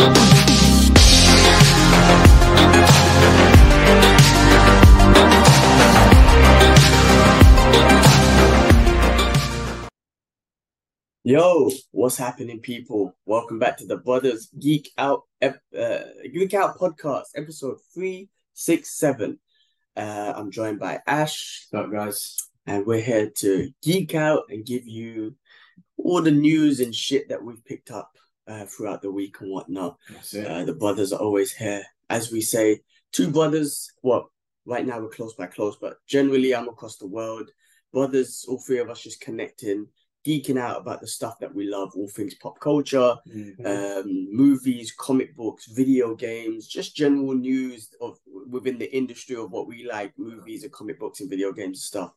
Yo, what's happening, people? Welcome back to the Brothers Geek Out uh, Geek Out podcast, episode three six seven. Uh, I'm joined by Ash. What's up, guys? And we're here to geek out and give you all the news and shit that we've picked up uh, throughout the week and whatnot. Uh, the brothers are always here, as we say. Two brothers. Well, right now we're close by close, but generally I'm across the world. Brothers, all three of us just connecting geeking out about the stuff that we love, all things pop culture, mm-hmm. um, movies, comic books, video games, just general news of within the industry of what we like, movies and comic books and video games and stuff.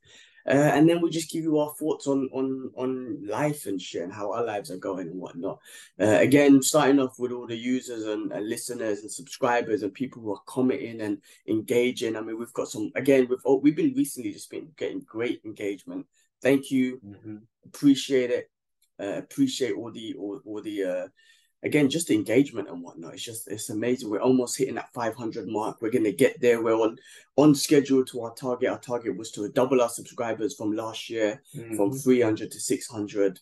Uh, and then we just give you our thoughts on on on life and shit and how our lives are going and whatnot. Uh, again, starting off with all the users and, and, listeners and subscribers and people who are commenting and engaging. I mean, we've got some again. We've oh, we've been recently just been getting great engagement thank you. Mm-hmm. Appreciate it. Uh, appreciate all the all, all the uh, again just the engagement and whatnot. It's just it's amazing. We're almost hitting that 500 mark. We're gonna get there. We're on on schedule to our target. Our target was to double our subscribers from last year, mm-hmm. from 300 to 600,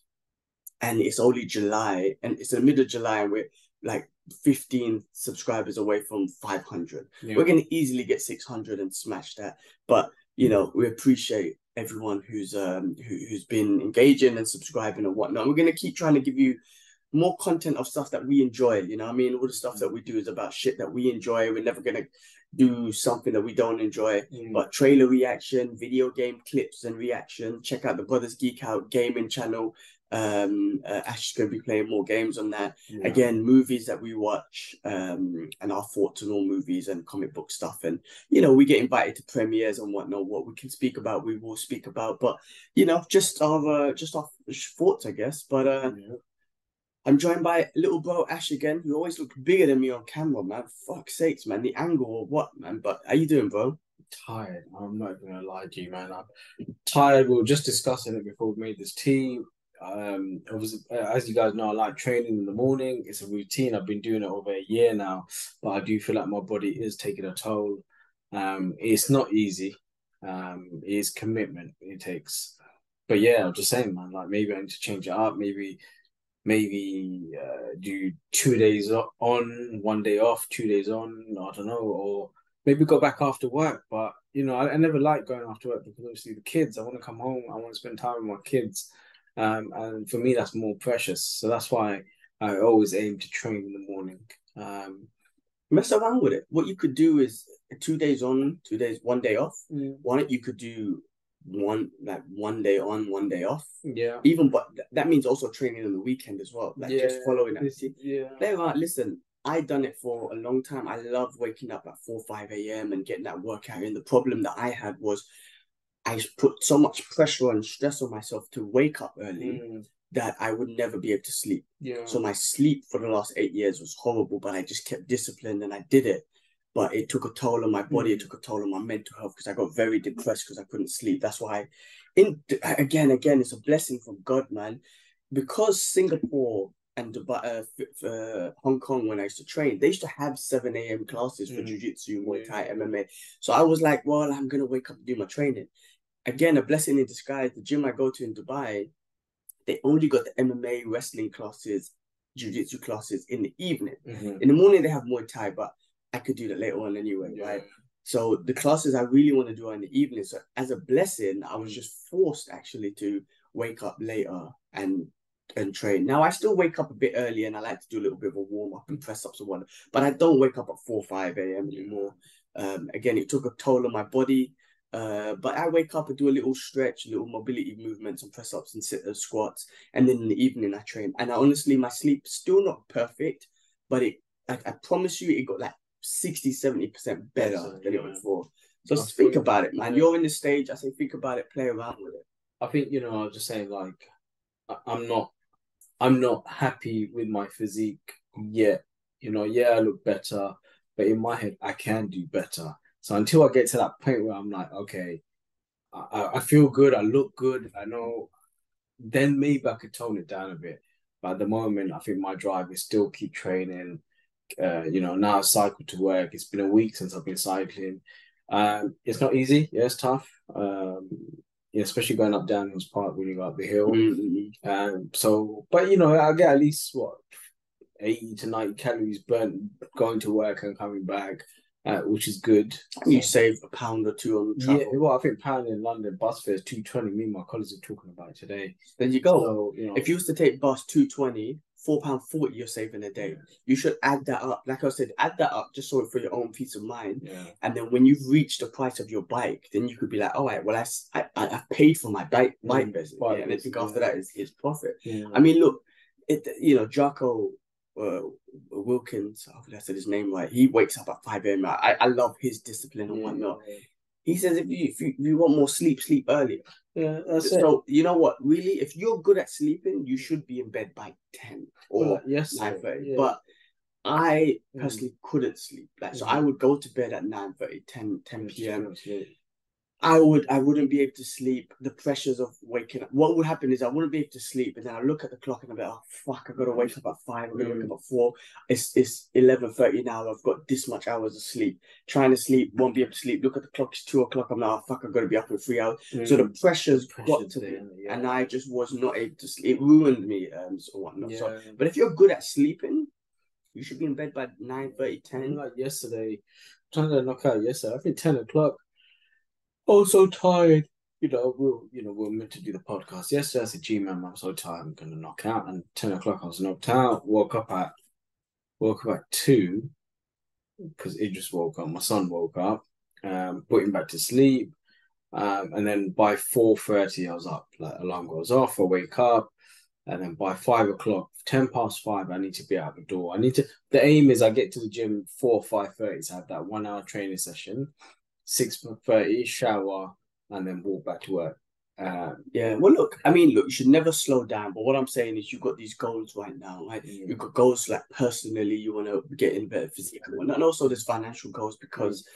and it's only July, and it's the middle of July, and we're like 15 subscribers away from 500. Yeah. We're gonna easily get 600 and smash that, but you know we appreciate everyone who's um who, who's been engaging and subscribing and whatnot. We're gonna keep trying to give you more content of stuff that we enjoy. You know, I mean, all the stuff that we do is about shit that we enjoy. We're never gonna do something that we don't enjoy. Mm. But trailer reaction, video game clips and reaction. Check out the Brothers Geek Out gaming channel. Um, uh, Ash is to be playing more games on that. Yeah. Again, movies that we watch um, and our thoughts on all movies and comic book stuff. And, you know, we get invited to premieres and whatnot. What we can speak about, we will speak about. But, you know, just our, uh, just our thoughts, I guess. But uh, yeah. I'm joined by little bro Ash again. You always look bigger than me on camera, man. Fuck sakes, man. The angle or what, man. But how you doing, bro? Tired. I'm not gonna lie to you, man. I'm tired. We were just discussing it before we made this tea. Um, was as you guys know, I like training in the morning. It's a routine. I've been doing it over a year now, but I do feel like my body is taking a toll. Um, it's not easy. Um, it's commitment it takes. But yeah, I'm just saying, man. Like maybe I need to change it up. Maybe, maybe uh, do two days on, one day off, two days on. I don't know, or maybe go back after work. But you know, I, I never like going after work because obviously the kids. I want to come home. I want to spend time with my kids. Um, and for me, that's more precious. So that's why I always aim to train in the morning. Um, mess around with it. What you could do is two days on, two days, one day off. Mm. Why don't you could do one like one day on, one day off? Yeah. Even but that means also training on the weekend as well. Like yeah. just following that. Yeah. They are listen. I done it for a long time. I love waking up at four, five a.m. and getting that workout. And the problem that I had was I put so much pressure and stress on myself to wake up early mm. that I would never be able to sleep. Yeah. So my sleep for the last eight years was horrible, but I just kept disciplined and I did it. But it took a toll on my body. Mm. It took a toll on my mental health because I got very depressed because I couldn't sleep. That's why, in again, again, it's a blessing from God, man. Because Singapore and Dubai, uh, uh, Hong Kong, when I used to train, they used to have 7 a.m. classes for mm. Jiu Jitsu, Muay Thai, MMA. So I was like, well, I'm going to wake up and do my training again, a blessing in disguise. The gym I go to in Dubai, they only got the MMA wrestling classes, jiu-jitsu classes in the evening. Mm-hmm. In the morning they have Muay Thai, but I could do that later on anyway, yeah. right? So the classes I really want to do are in the evening. So as a blessing, I was just forced actually to wake up later and and train. Now I still wake up a bit early and I like to do a little bit of a warm up and press ups and whatnot, but I don't wake up at four five a.m. anymore. Um, again, it took a toll on my body. Uh, but I wake up and do a little stretch, little mobility movements and press ups and sit uh, squats, and then in the evening I train. And I, honestly, my sleep still not perfect, but it I, I promise you, it got like 60 70 percent better yes, than yeah. it was before. So That's think about it, man. Yeah. You're in the stage. I say think about it, play around with it. I think you know. I was just saying, like, I'm not, I'm not happy with my physique yet. You know, yeah, I look better, but in my head, I can do better. So until I get to that point where I'm like, okay, I, I feel good, I look good, I know, then maybe I could tone it down a bit. But at the moment, I think my drive is still keep training, Uh, you know, now I cycle to work. It's been a week since I've been cycling. Um, it's not easy. Yeah, it's tough. Um, yeah, especially going up Daniels Park when you go up the hill. Mm-hmm. Um, so, but you know, I get at least what eighty to ninety calories burnt going to work and coming back uh, which is good. You save a pound or two on travel. Yeah, well, I think pound in London bus fare is two twenty. Me and my colleagues are talking about today. There you go. So, you know, If you was to take bus two twenty, four pound forty, you're saving a day. You should add that up. Like I said, add that up just so for your own peace of mind. yeah, And then when you've reached the price of your bike, then you could be like, all right, well, I, I, I paid for my bike, bike Mm, basically. bike and I think basically, after that is, is profit. yeah. I mean, look, it you know, Jocko uh, Wilkins, hopefully I said his name right. He wakes up at 5 a.m. I, I love his discipline and whatnot. He says if you, if you if you want more sleep, sleep earlier. yeah, that's it. So you know what? Really, if you're good at sleeping, you should be in bed by 10 or like, yes, 9:30. yeah. But I Mm. personally couldn't sleep. Like so Mhm. I would go to bed at 9:30, 10, 10 p.m. yeah. I would I wouldn't be able to sleep. The pressures of waking up. What would happen is I wouldn't be able to sleep, and then I look at the clock and I'm like, oh fuck, I've gotta wake up at five. I'm gonna wake up at four. It's it's eleven thirty now. I've got this much hours of sleep. Trying to sleep, won't be able to sleep. Look at the clock. It's two o'clock. I'm like, oh fuck, I've gotta be up in three hours. So the pressures got to me, yeah. and I just was not able to sleep. It ruined me, um, so whatnot. yeah. So, but if you're good at sleeping, you should be in bed by 9 30, 10. like yesterday, trying to knock out yesterday. I think ten o'clock. Oh, so tired. You know, we'll you know we're meant to do the podcast yesterday. I said, "Gee, man, I'm so tired. I'm gonna knock out." And ten o'clock, I was knocked out. Woke up at woke up at two because just woke up. My son woke up. Um, put him back to sleep. Um, and then by four thirty, I was up. Like alarm goes off. I wake up. And then by five o'clock, ten past five, I need to be out the door. I need to. The aim is I get to the gym four five thirty to have that one hour training session. Six thirty, shower, and then walk back to work. Um, Yeah, well, look, I mean, look, you should never slow down. But what I'm saying is, you've got these goals right now, right? You've got goals like personally, you want to get in better physique, and and also there's financial goals because,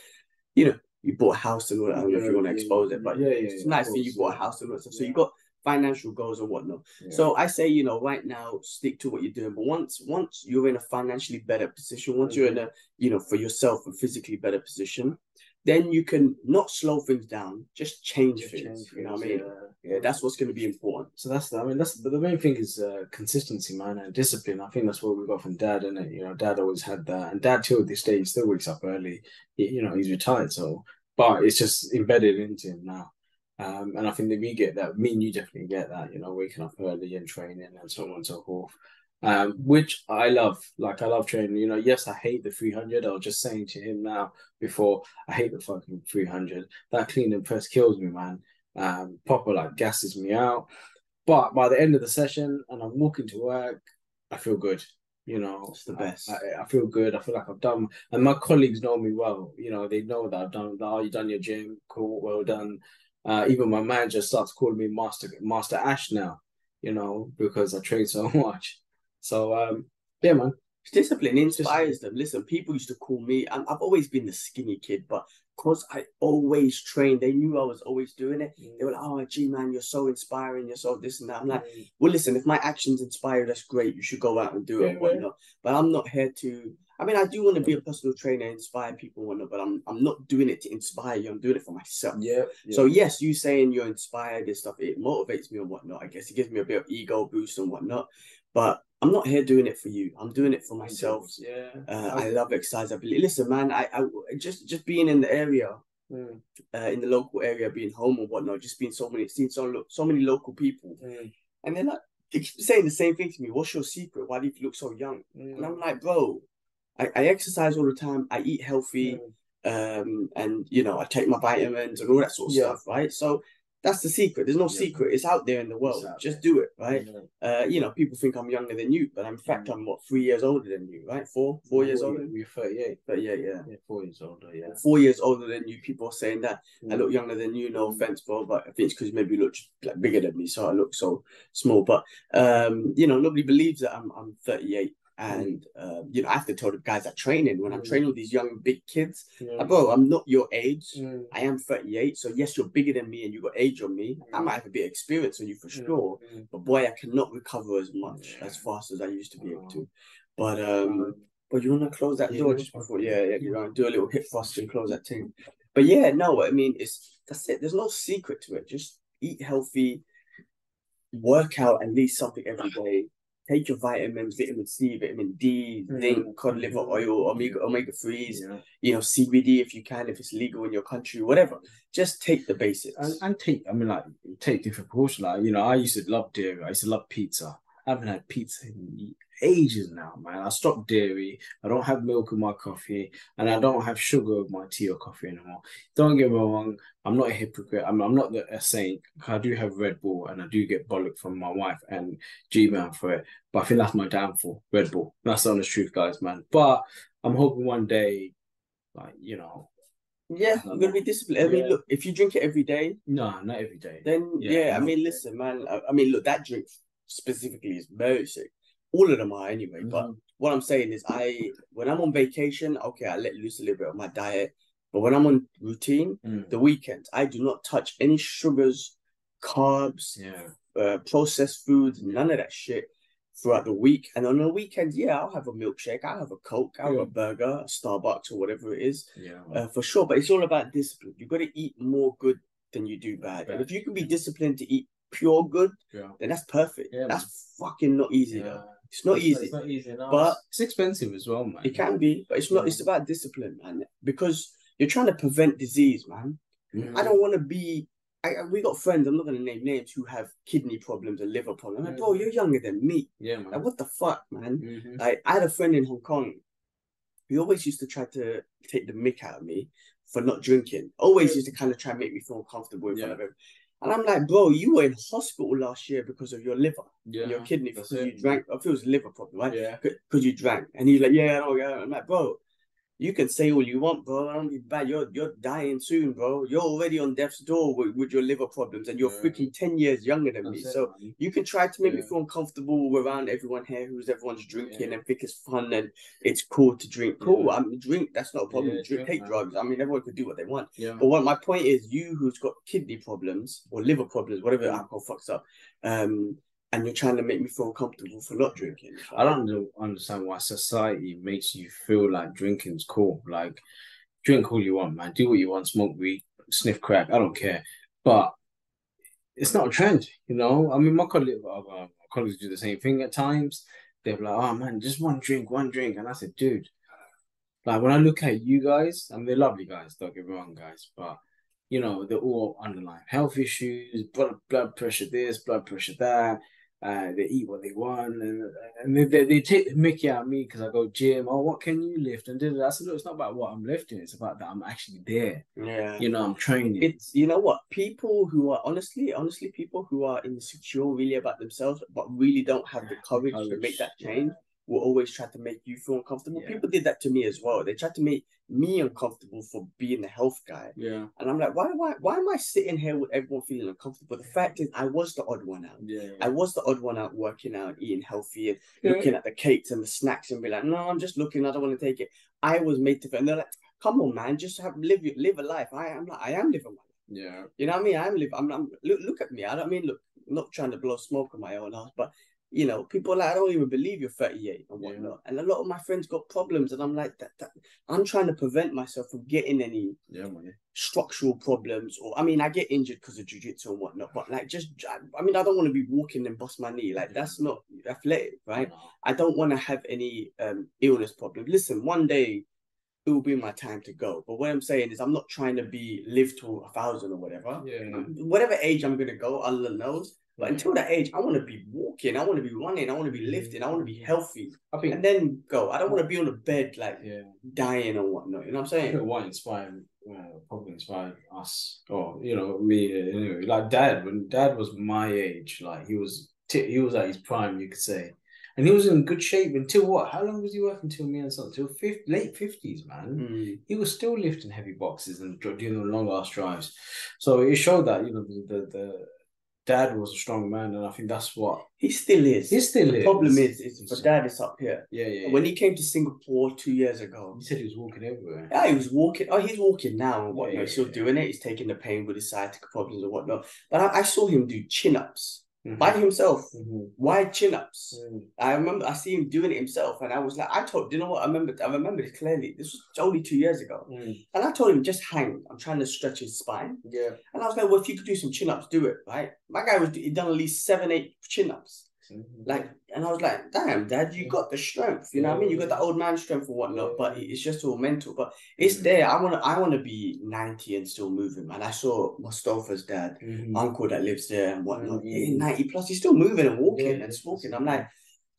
you know, you bought a house and all that. I don't know if you want to expose it, but yeah, yeah, it's yeah, nice that you bought a house and all that stuff. So Yeah. you've got financial goals and whatnot. yeah. So I say, you know, right now, stick to what you're doing. But once once you're in a financially better position, once you're in a, you know, for yourself a physically better position, then you can not slow things down, just change Just things. change you know what I mean? yeah. Yeah, that's what's going to be important. So that's the, I mean that's but the main thing is uh, consistency, man, and discipline. I think that's what we got from dad, and you know, dad always had that, and dad till this day he still wakes up early. He- you know, he's retired, so but it's just embedded into him now. Um, and I think that we get that. Me and you definitely get that. You know, waking up early and training and so on and so forth. Um, which I love. Like I love training. You know, yes, I hate the three hundred. I was just saying to him now before I hate the fucking three hundred. That clean and press kills me, man um, proper like gasses me out. But by the end of the session, and I'm walking to work, I feel good. You know, It's the best. I, I feel good. I feel like I've done, and my colleagues know me well. You know, they know that I've done. That, Oh, you done your gym? Cool, well done. Uh, even my manager starts calling me Master Master Ash now. You know, because I train so much. So um, yeah, man. Discipline inspires them. Listen, people used to call me, I'm, I've always been the skinny kid, but because I always trained, they knew I was always doing it. They were like, oh, gee, man, you're so inspiring. You're so this and that. I'm like, well, listen, if my actions inspire, that's great. You should go out and do it and Yeah, yeah. whatnot. But I'm not here to. I mean, I do want to be a personal trainer, inspire people and whatnot, but I'm I'm not doing it to inspire you. I'm doing it for myself. yeah, yeah. So yes, you saying you're inspired and stuff, it motivates me and whatnot. I guess it gives me a bit of ego boost and whatnot. But I'm not here doing it for you. I'm doing it for myself. Yeah. Uh, I love exercise. I believe. Listen, man, I, I just just being in the area, Mm, uh, in the local area, being home or whatnot, just being so many, seeing so lo- so many local people, mm, and they're like they keep saying the same thing to me. What's your secret? Why do you look so young? mm, And I'm like, bro, I, I exercise all the time. I eat healthy, mm. um, and you know, I take my vitamins and all that sort of Yeah. stuff, right? So that's the secret. There's no Yeah. secret. It's out there in the world. Just there. do it, right? Yeah. Uh, you know, people think I'm younger than you, but in fact, I'm what three years older than you, right? Four, four years older. We're 38. But yeah, yeah, Yeah, four years older, yeah. four years older than you. People are saying that I Mm. look younger than you. No Mm. offense, bro, but I think it's because maybe you look like bigger than me, so I look so small. But um, you know, nobody believes that I'm I'm 38. And um, you know, I have to tell the guys that training when I'm Mm. training with these young big kids, Yeah. bro, I'm not your age. Mm. I am 38, so yes, you're bigger than me and you got age on me. I Mm. might have a bit of experience on you for sure, Mm. but boy, I cannot recover as much as fast as I used to be able Oh. to. But um, But you wanna close that door just before, yeah, yeah, you wanna do a little hip thrust and close that thing. But yeah, no, I mean it's that's it. There's no secret to it. Just eat healthy, work out at least something every day. Take your vitamins, vitamin C, vitamin D, Mm. zinc, cod liver oil, omega omega threes. Yeah. You know CBD if you can, if it's legal in your country, whatever. Just take the basics. And, and take, I mean, like, take different proportions. Like, you know, I used to love dairy. I used to love pizza. I haven't had pizza in ages now, man. I stopped dairy. I don't have milk in my coffee, and I don't have sugar in my tea or coffee anymore. Don't get me wrong. I'm not a hypocrite. I'm, I'm not the, a saint. I do have Red Bull, and I do get bollock from my wife and G-Man for it. But I think that's my downfall. Red Bull. That's the honest truth, guys, man. But I'm hoping one day, like, you know, yeah, you're gonna be disciplined. I mean, Yeah. look, if you drink it every day, no, not every day. then Yeah, yeah, I mean, listen, man. I, I mean, look, that drink specifically is very sick. All of them are anyway. But Mhm. what I'm saying is, I when I'm on vacation, okay, I let loose a little bit of my diet. But when I'm on routine, Mm. the weekend, I do not touch any sugars, carbs, yeah. uh, processed foods, none of that shit throughout the week. And on the weekend, yeah, I'll have a milkshake, I'll have a Coke, I'll have a burger, a Starbucks or whatever it is, Yeah. uh, for sure. But it's all about discipline. You've got to eat more good than you do bad. And if you can be disciplined to eat pure good, yeah. then that's perfect. Yeah, that's fucking not easy though. It's not easy. It's not easy, no. But- it's expensive as well, man. It can be, but it's not. Yeah. It's about discipline, man. Because you're trying to prevent disease, man. I don't want to be. I, we got friends. I'm not gonna name names who have kidney problems and liver problems. I'm like, bro, you're younger than me. Yeah, man. Like, what the fuck, man? Mhm. Like, I had a friend in Hong Kong. He always used to try to take the mick out of me for not drinking. Always used to kind of try and make me feel uncomfortable in front of him. And I'm like, bro, you were in hospital last year because of your liver, yeah. your kidney, because you drank. I feel it was liver problem, right? Yeah. because you drank. And he's like, yeah, no, yeah. I'm like, bro, you can say all you want, bro. I don't be bad. You're you're dying soon, bro. You're already on death's door with, with your liver problems, and you're Yeah. freaking ten years younger than me. It, So man. you can try to make me feel uncomfortable around everyone here who's everyone's drinking Yeah. and think it's fun and it's cool to drink. Cool, Yeah. I mean, drink. That's not a problem. Yeah, drink, drink, take man. drugs. I mean, everyone could do what they want. yeah. But what my point is, you who's got kidney problems or liver problems, whatever Mm. alcohol fucks up, um, and you're trying to make me feel comfortable for not drinking. I don't understand why society makes you feel like drinking's cool. Like, drink all you want, man. Do what you want. Smoke weed, sniff crack. I don't care. But it's not a trend, you know. I mean, my colleagues, uh, colleagues do the same thing at times. They're like, "Oh man, just one drink, one drink," and I said, "Dude, like when I look at you guys, I and they're lovely guys. Don't get me wrong, guys, but." You know, they're all underlying health issues, blood blood pressure this, blood pressure that. Uh, they eat what they want, and, and they, they, they take the mickey out of me because I go gym. Oh, what can you lift? And did I said, look, it's not about what I'm lifting. It's about that I'm actually there. Yeah. You know, I'm training. It's you know what people who are honestly, honestly, people who are insecure really about themselves, but really don't have the courage to make that yeah. Will always try to make you feel uncomfortable. Yeah. People did that to me as well. They tried to make me uncomfortable for being the health guy, yeah, and I'm like, why, why, why am I sitting here with everyone feeling uncomfortable? The fact is, I was the odd one out. yeah, I was the odd one out working out, eating healthy, and Yeah. looking at the cakes and the snacks and be like, no, I'm just looking. I don't want to take it. I was made to feel, and they're like, come on, man, just have live live a life. I am like, I am living my life. yeah. You know what I mean? I'm living. I'm, I'm look, look at me. I don't mean look. Not trying to blow smoke on my own house, but you know, people are like, I don't even believe you're 38 and Yeah. whatnot. And a lot of my friends got problems, and I'm like, that, that I'm trying to prevent myself from getting any Yeah, structural problems. Or I mean, I get injured because of jujitsu and whatnot, but like, just I mean, I don't want to be walking and bust my knee. Like that's not athletic, right? I don't want to have any um illness problems. Listen, one day it will be my time to go. But what I'm saying is I'm not trying to be live to a thousand or whatever. Yeah. Whatever age I'm gonna go, Allah knows. But until that age, I want to be walking, I want to be running, I want to be lifting, I want to be healthy. I think. And then go. I don't want to be on a bed like yeah. dying or whatnot. You know what I'm saying? what inspired, uh, probably inspired us, or you know, me uh, anyway. Like dad, when dad was my age, like he was, t- he was at his prime, you could say, and he was in good shape until what? How long was he working till me and son? Till fifth, late fifties, man. Mm. He was still lifting heavy boxes and doing the long ass drives. So it showed that you know the, the the dad was a strong man, and I think that's what He still is. he still is the is. problem is, is for dad, it's up here. yeah, yeah. When he came to Singapore two years ago, he said he was walking everywhere. Yeah, he was walking. Oh, he's walking now and Yeah, whatnot. yeah, he's still yeah. doing it. He's taking the pain with his sciatica problems and whatnot. But I, I saw him do chin ups mm-hmm. by himself, mm-hmm. wide chin ups. Mm. I remember I see him doing it himself, and I was like, I told, you know what? I remember, I remember it clearly. This was only two years ago, Mm. and I told him just hang. I'm trying to stretch his spine, Yeah. and I was like, well, if you could do some chin ups, do it, right? My guy was he done at least seven, eight chin ups. Mm-hmm. Like, and I was like, damn, dad, you got the strength. You know what I mean? You got the old man strength or whatnot, but it's just all mental. But it's Mhm. there. I wanna I wanna be 90 and still moving, man. I saw Mustafa's dad, Mhm. uncle that lives there and whatnot. Mhm. 90 plus, he's still moving and walking Yeah. and smoking. I'm like,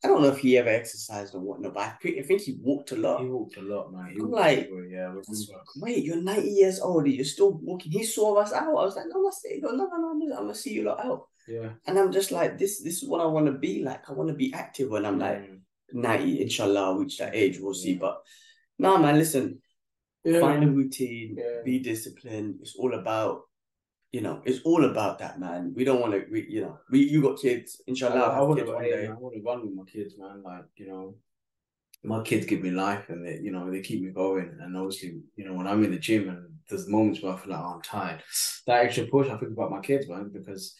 I don't know if he ever exercised or whatnot, but I think, I think he walked a lot. He walked a lot, man. He I'm like, yeah, with his work. Wait, you're 90 years old, you're still walking. He saw us out. I was like, no, that's it. He goes, no, no, no, I'm gonna, I'm gonna see you lot out. Yeah. And I'm just like, this this is what I want to be like. I want to be active when I'm like Mm. 90, inshallah, I'll reach that age, we'll see. But no, man, listen, Yeah. find a routine, Yeah. be disciplined. It's all about, you know, it's all about that, man. We don't want to, we, you know, we you got kids, inshallah, I I'll have want kids to one hey, day. I want to run with my kids, man. Like you know, my kids give me life, and they, you know, they keep me going. And obviously, you know, when I'm in the gym and there's moments where I feel like oh, I'm tired, that extra push, I think about my kids, man, because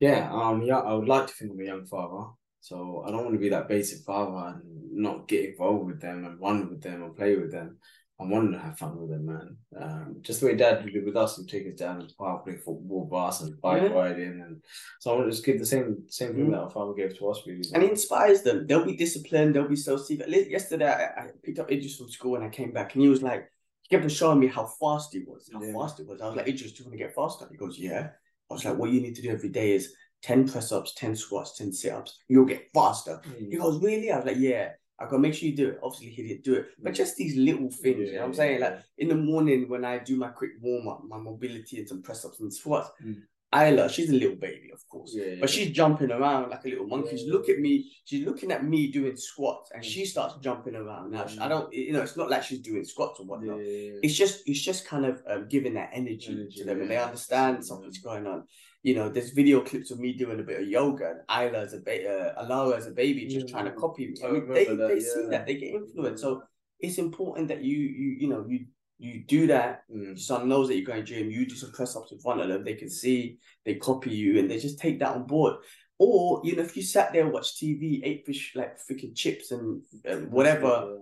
yeah, um, yeah, I would like to think I'm a young father. So I don't want to be that basic father and not get involved with them and run with them and play with them. I want to have fun with them, man. Um, just the way Dad did with us, and take us down to the park, play football, bus, and bike Yeah. riding, and so I want to just give the same same thing Mm. that our father gave to us, really. And it inspires them. They'll be disciplined. They'll be so secret. Yesterday, I, I picked up Idris from school and I came back and he was like, he kept on showing me how fast he was, how Yeah. fast it was. I was like, Idris, do you want to get faster? He goes, yeah. I was like, what you need to do every day is 10 press ups, 10 squats, 10 sit ups. You'll get faster. Mm. He goes, really? I was like, yeah. I go, make sure you do it. Obviously, he didn't do it. But just these little things, you know what I'm Yeah, saying? yeah, Like in the morning when I do my quick warm up, my mobility and some press ups and squats, Mm. Isla, she's a little baby, of course. Yeah, But yeah. she's jumping around like a little monkey. She's look at me. She's looking at me doing squats, and Mm. she starts jumping around. Now she- I Mm. don't, you know, it's not like she's doing squats or whatnot. It's just, it's just kind of um, giving that energy, Energy, to them, and they understand something's going on. You know, there's video clips of me doing a bit of yoga, and Isla as a baby, uh, Alara as a baby, just trying to copy me. I mean, they, that, they see that, they get influenced. So it's important that you, you, you know, you you do that your Mm. son knows that you're going to gym, you do some press ups in front of them, they can see, they copy you, and they just take that on board. Or, you know, if you sat there and watched TV, ate fish like freaking chips and um, whatever,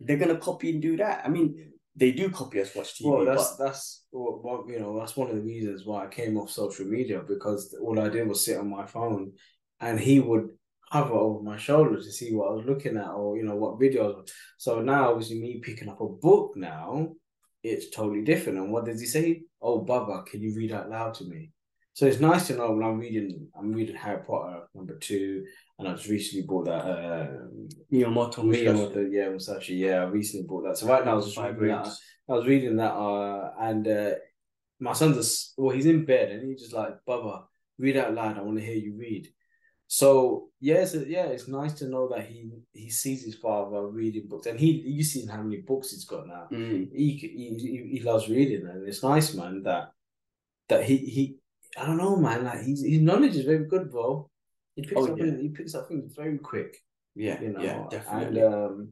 they're going to copy and do that. I mean, they do copy us watch TV, Well, that's but that's what, what you know. That's one of the reasons why I came off social media because all I did was sit on my phone, and he would hover over my shoulder to see what I was looking at or you know what videos. So now, obviously, me picking up a book now, it's totally different. And what does he say? Oh, Baba, can you read out loud to me? So it's nice to know when I'm reading. I'm reading Harry Potter number two, and I just recently bought that. Um, Miyamoto me Musashi. and the yeah Musashi. Yeah, I recently bought that. So right now I was just reading that. I was reading that, uh, and uh, my son's a well, he's in bed, and he's just like, "Baba, read out loud. I want to hear you read." So yeah, it's, yeah, it's nice to know that he he sees his father reading books, and he you've seen how many books he's got now. Mm. He he he, he loves reading, and it's nice, man. That that he he I don't know, man. Like his his knowledge is very good, bro. He picks Oh, up yeah. he picks up things very quick Yeah, you know, yeah, definitely. And um,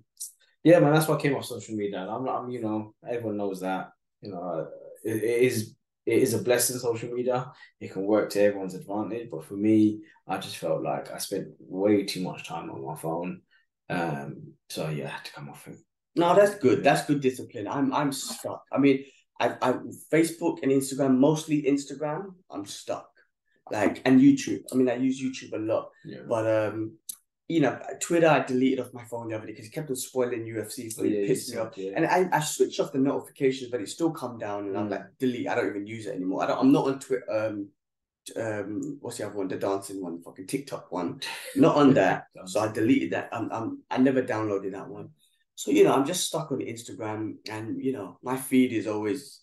yeah, man, that's why I came off social media. And I'm, I'm, you know, everyone knows that. You know, it, it is it is a blessing. Social media, it can work to everyone's advantage. But for me, I just felt like I spent way too much time on my phone. Um, so yeah, I had to come off it. No, that's good. That's good discipline. I'm I'm stuck. I mean, I I Facebook and Instagram, mostly Instagram. I'm stuck. Like and YouTube. I mean, I use YouTube a lot, Yeah, but um, you know, Twitter I deleted off my phone the other day because it kept on spoiling UFC for yeah, it you pissed me off. yeah. And I, I switched off the notifications, but it still come down, and I'm Mm. like delete. I don't even use it anymore. I don't. I'm not on Twitter. Um, um, what's the other one? The dancing one, fucking TikTok one. Not on that. so I deleted that. I'm, I'm, I never downloaded that one. So you know, I'm just stuck on Instagram, and you know, my feed is always,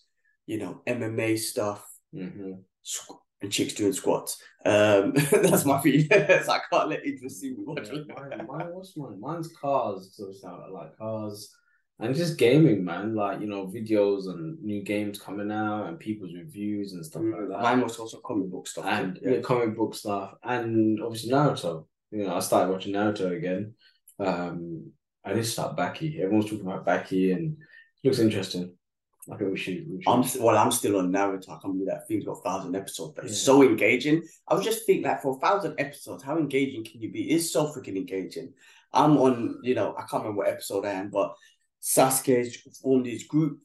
you know, MMA stuff hmm squ- and chicks doing squats. Um, that's my feed. so I can't let Idris see me watch Yeah, mine, mine, what's mine? Mine's cars. So it's not like cars and just gaming, man. Like you know, videos and new games coming out and people's reviews and stuff like that. Mine was also comic book stuff. and too, yeah. comic book stuff, and obviously Naruto. You know, I started watching Naruto again. Um, I did start Baki. Everyone's talking about Baki, and it looks interesting. I think we should. We should. I'm well. I'm still on Naruto. I can't believe that thing's got a thousand episodes, but it's yeah. so engaging. I was just thinking, like, for a thousand episodes, how engaging can you be? It's so freaking engaging. I'm on, you know, I can't remember what episode I am, but Sasuke formed his group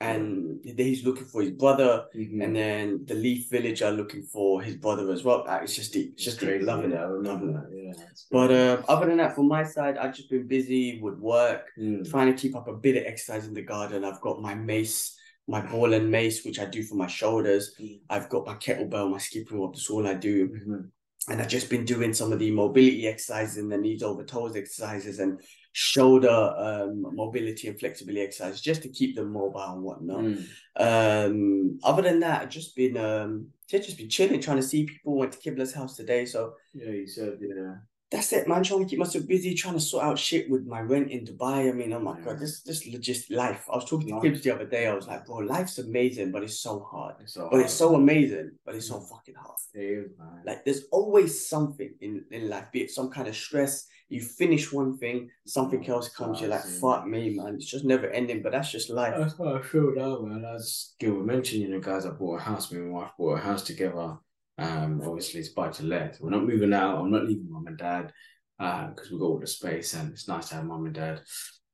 and he's looking for his brother, mm-hmm. and then the Leaf Village are looking for his brother as well. It's just deep, it's just deep, loving yeah, it, loving that. Yeah, but uh, other than that, from my side, I've just been busy with work, mm. trying to keep up a bit of exercise in the garden. I've got my mace, my ball and mace, which I do for my shoulders. Mm. I've got my kettlebell, my skipping rope. That's all I do. Mm-hmm and I've just been doing some of the mobility exercises and the knees over toes exercises and shoulder um, mobility and flexibility exercises just to keep them mobile and whatnot. Mm. Um, other than that, I've just been um, just been chilling, trying to see people. Went to Kibla's house today, so yeah, you said yeah that's it, man. Trying to keep myself busy, trying to sort out shit with my rent in Dubai. I mean, oh my yeah. god, this this just life. I was talking to kids the other day. I was like, bro, life's amazing, but it's so hard. It's so but hard. it's so amazing, but it's so fucking hard. Man. Like, there's always something in in life, be it some kind of stress. You finish one thing, something oh, else comes. You're like, fuck me, man. It's just never ending. But that's just life. That's how I feel now, man. As Gilbert mentioned, you know, guys, I bought a house. Me and my wife bought a house together. Um, obviously it's buy to let. We're not moving out. I'm not leaving mum and dad because uh, we've got all the space and it's nice to have mum and dad.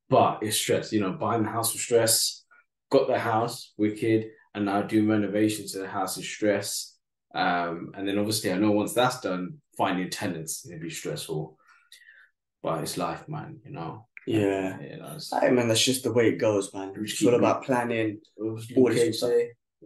But it's stress, you know, buying the house was stress, got the house, wicked, and now doing renovations to the house is stress. Um, and then obviously I know once that's done, finding tenants it'll be stressful. But it's life, man, you know. Yeah. yeah I mean that's just the way it goes, man. It's all about planning. All this stuff.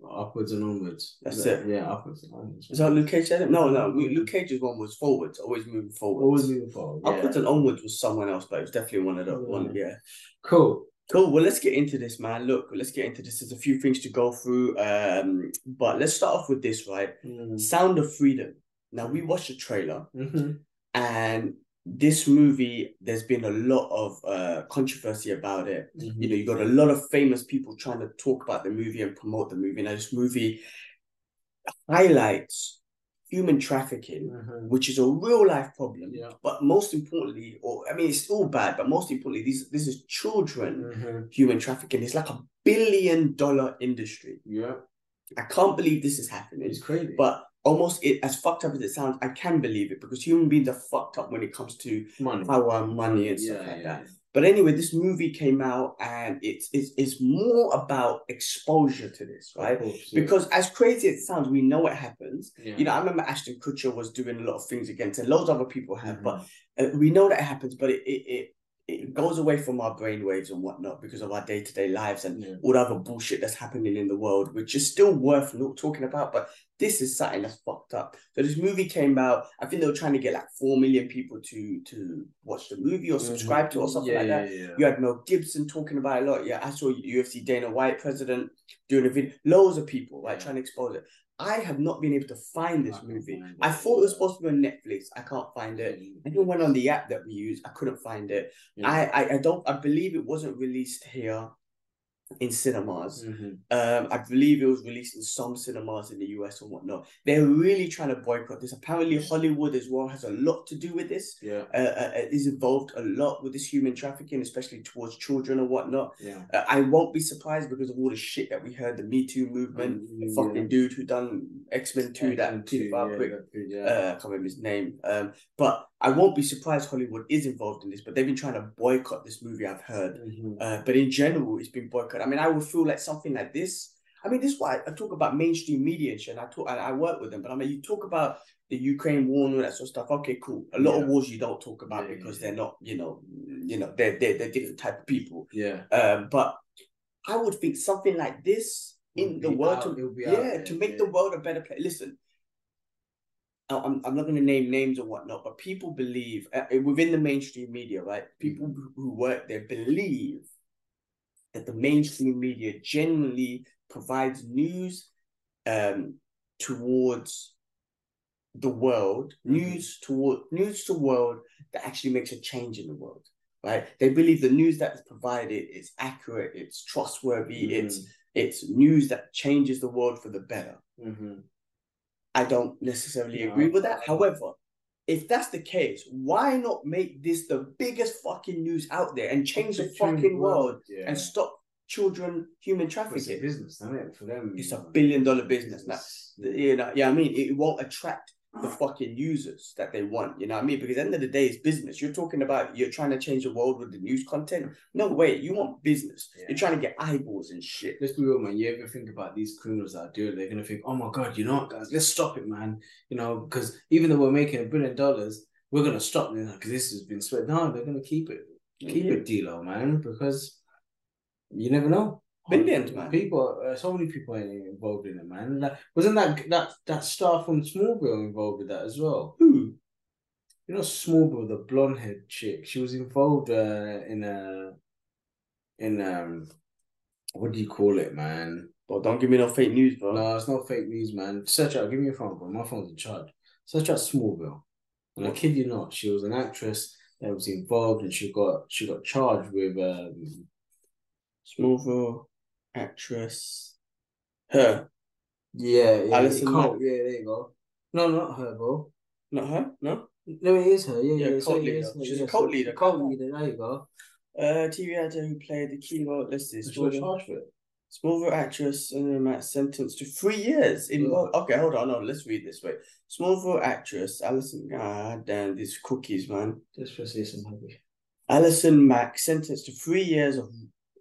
Upwards and onwards. That's it. Yeah, upwards and onwards. Is that Luke Cage? No, no. Luke Cage's one was forwards, always moving forward. Always moving forward. Yeah. Upwards and onwards was someone else, but it was definitely one of the yeah. one. Yeah. Cool. Cool. Well, let's get into this, man. Look, let's get into this. There's a few things to go through. Um, but let's start off with this, right? Mm. Sound of Freedom. Now we watched the trailer, mm-hmm. and this movie, there's been a lot of uh, controversy about it. Mm-hmm. You know, you got a lot of famous people trying to talk about the movie and promote the movie. Now, this movie highlights human trafficking, mm-hmm. which is a real life problem. Yeah. But most importantly, or I mean, it's all bad, but most importantly, this this is children mm-hmm. human trafficking. It's like a billion dollar industry. Yeah, I can't believe this is happening. It's crazy, but almost it as fucked up as it sounds, I can believe it because human beings are fucked up when it comes to money, power, money, and stuff like yeah, that. But anyway, this movie came out and it's it's, it's more about exposure to this, right? Course, because as crazy as it sounds, we know it happens. You know, I remember Ashton Kutcher was doing a lot of things against it. Loads of other people have, mm-hmm. but uh, we know that it happens. But it, it, it it goes away from our brainwaves and whatnot because of our day to day lives and yeah. all the other bullshit that's happening in the world, which is still worth not talking about. But this is something that's fucked up. So this movie came out. I think they were trying to get like four million people to to watch the movie or mm-hmm. subscribe mm-hmm. to or something yeah, like that. Yeah, you had Mel Gibson talking about it a lot. Yeah, I saw UFC Dana White president doing a video. Loads of people right trying to expose it. I have not been able to find this movie. I thought it was supposed to be on Netflix. I can't find it. I even went on the app that we use. I couldn't find it. Yeah. I, I I don't. I believe it wasn't released here in cinemas. Mm-hmm. Um, I believe it was released in some cinemas in the US and whatnot. They're really trying to boycott this. Apparently, Hollywood as well has a lot to do with this. Yeah, uh, uh, uh is involved a lot with this human trafficking, especially towards children and whatnot. Yeah, uh, I won't be surprised because of all the shit that we heard. The Me Too movement, mm-hmm. the fucking dude who done X Men Two, that too, yeah, quick. Yeah. Uh, I can't remember his name. Um, but I won't be surprised Hollywood is involved in this, but they've been trying to boycott this movie. I've heard, mm-hmm. uh, but in general, it's been boycotted. I mean, I would feel like something like this. I mean, this is why I talk about mainstream media and shit. And I talk, I, I work with them, but I mean, you talk about the Ukraine war and all that sort of stuff. Okay, cool. A lot yeah. of wars you don't talk about yeah, because yeah. they're not, you know, you know, they're they're, they're different type of people. Yeah. Um, but I would think something like this in the world out, to yeah to make the world a better place. Listen, I'm, I'm not going to name names or whatnot, but people believe uh, within the mainstream media, right? People mm-hmm. who work there believe that the mainstream media generally provides news um, towards the world, mm-hmm. news toward news to world that actually makes a change in the world. Right? They believe the news that is provided is accurate, it's trustworthy, mm-hmm. it's it's news that changes the world for the better. Mm-hmm. I don't necessarily no, agree with that. However, if that's the case, why not make this the biggest fucking news out there and change the fucking world, world yeah. and stop children human It's a trafficking. business, isn't it? For them, It's a billion dollar business now. You know, yeah, I mean, it won't attract the fucking users that they want. You know what I mean? Because at the end of the day, it's business. You're talking about you're trying to change the world with the news content. No way, you want business. Yeah. You're trying to get eyeballs and shit. Let's be real, man. You ever think about these criminals that do it? They're gonna think, "Oh my god, you know what, guys? Let's stop it, man." You know, because even though we're making a billion dollars, we're gonna stop this because this has been spread. No, they're gonna keep it, keep Yeah. it, D'Lo, man, because you never know. Billions, man. People, uh, so many people are involved in it, man. Like, wasn't that that that star from Smallville involved with that as well? Who? You know, Smallville, the blonde head chick. She was involved uh, in a in um, what do you call it, man? Well, don't give me no fake news, bro. No, it's not fake news, man. Search out. Give me your phone, bro. My phone's in charge. Search out Smallville. And I kid you not, she was an actress that was involved, and she got she got charged with um. Smallville actress. Her. Yeah, yeah, Alison Mack. Yeah, there you go. No, not her, bro. Not her? No? No, it is her. Yeah, Yeah, yeah. so cult is leader. her, She's a yeah, cult so- leader. Cult leader. There you go. Uh, TV actor who played the key role. Let's see. She got Smallville, charged for it. Smallville actress and Matt sentenced to three years in. Okay, hold on. No, let's read this. Wait. Smallville actress Alison. God damn, these cookies, man. Just for say some. Alison Mack sentenced to three years of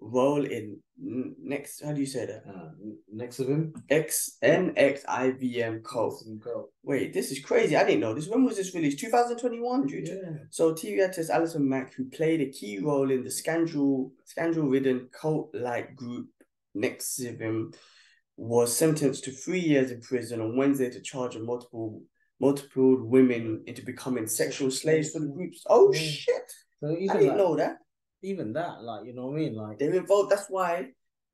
role in next. How do you say that? Uh, next of him. X N X I V M code. Cult. Wait, this is crazy. I didn't know this. When was this released? 2021, dude. Yeah. So TV actress Alison Mack, who played a key role in the scandal scandal-ridden cult-like group Nexivim, was sentenced to three years in prison on Wednesday to charge of multiple multiple women into becoming sexual slaves for the groups. Oh Yeah. shit! So I didn't like, know that. Even that, like you know what I mean, like They're involved. That's why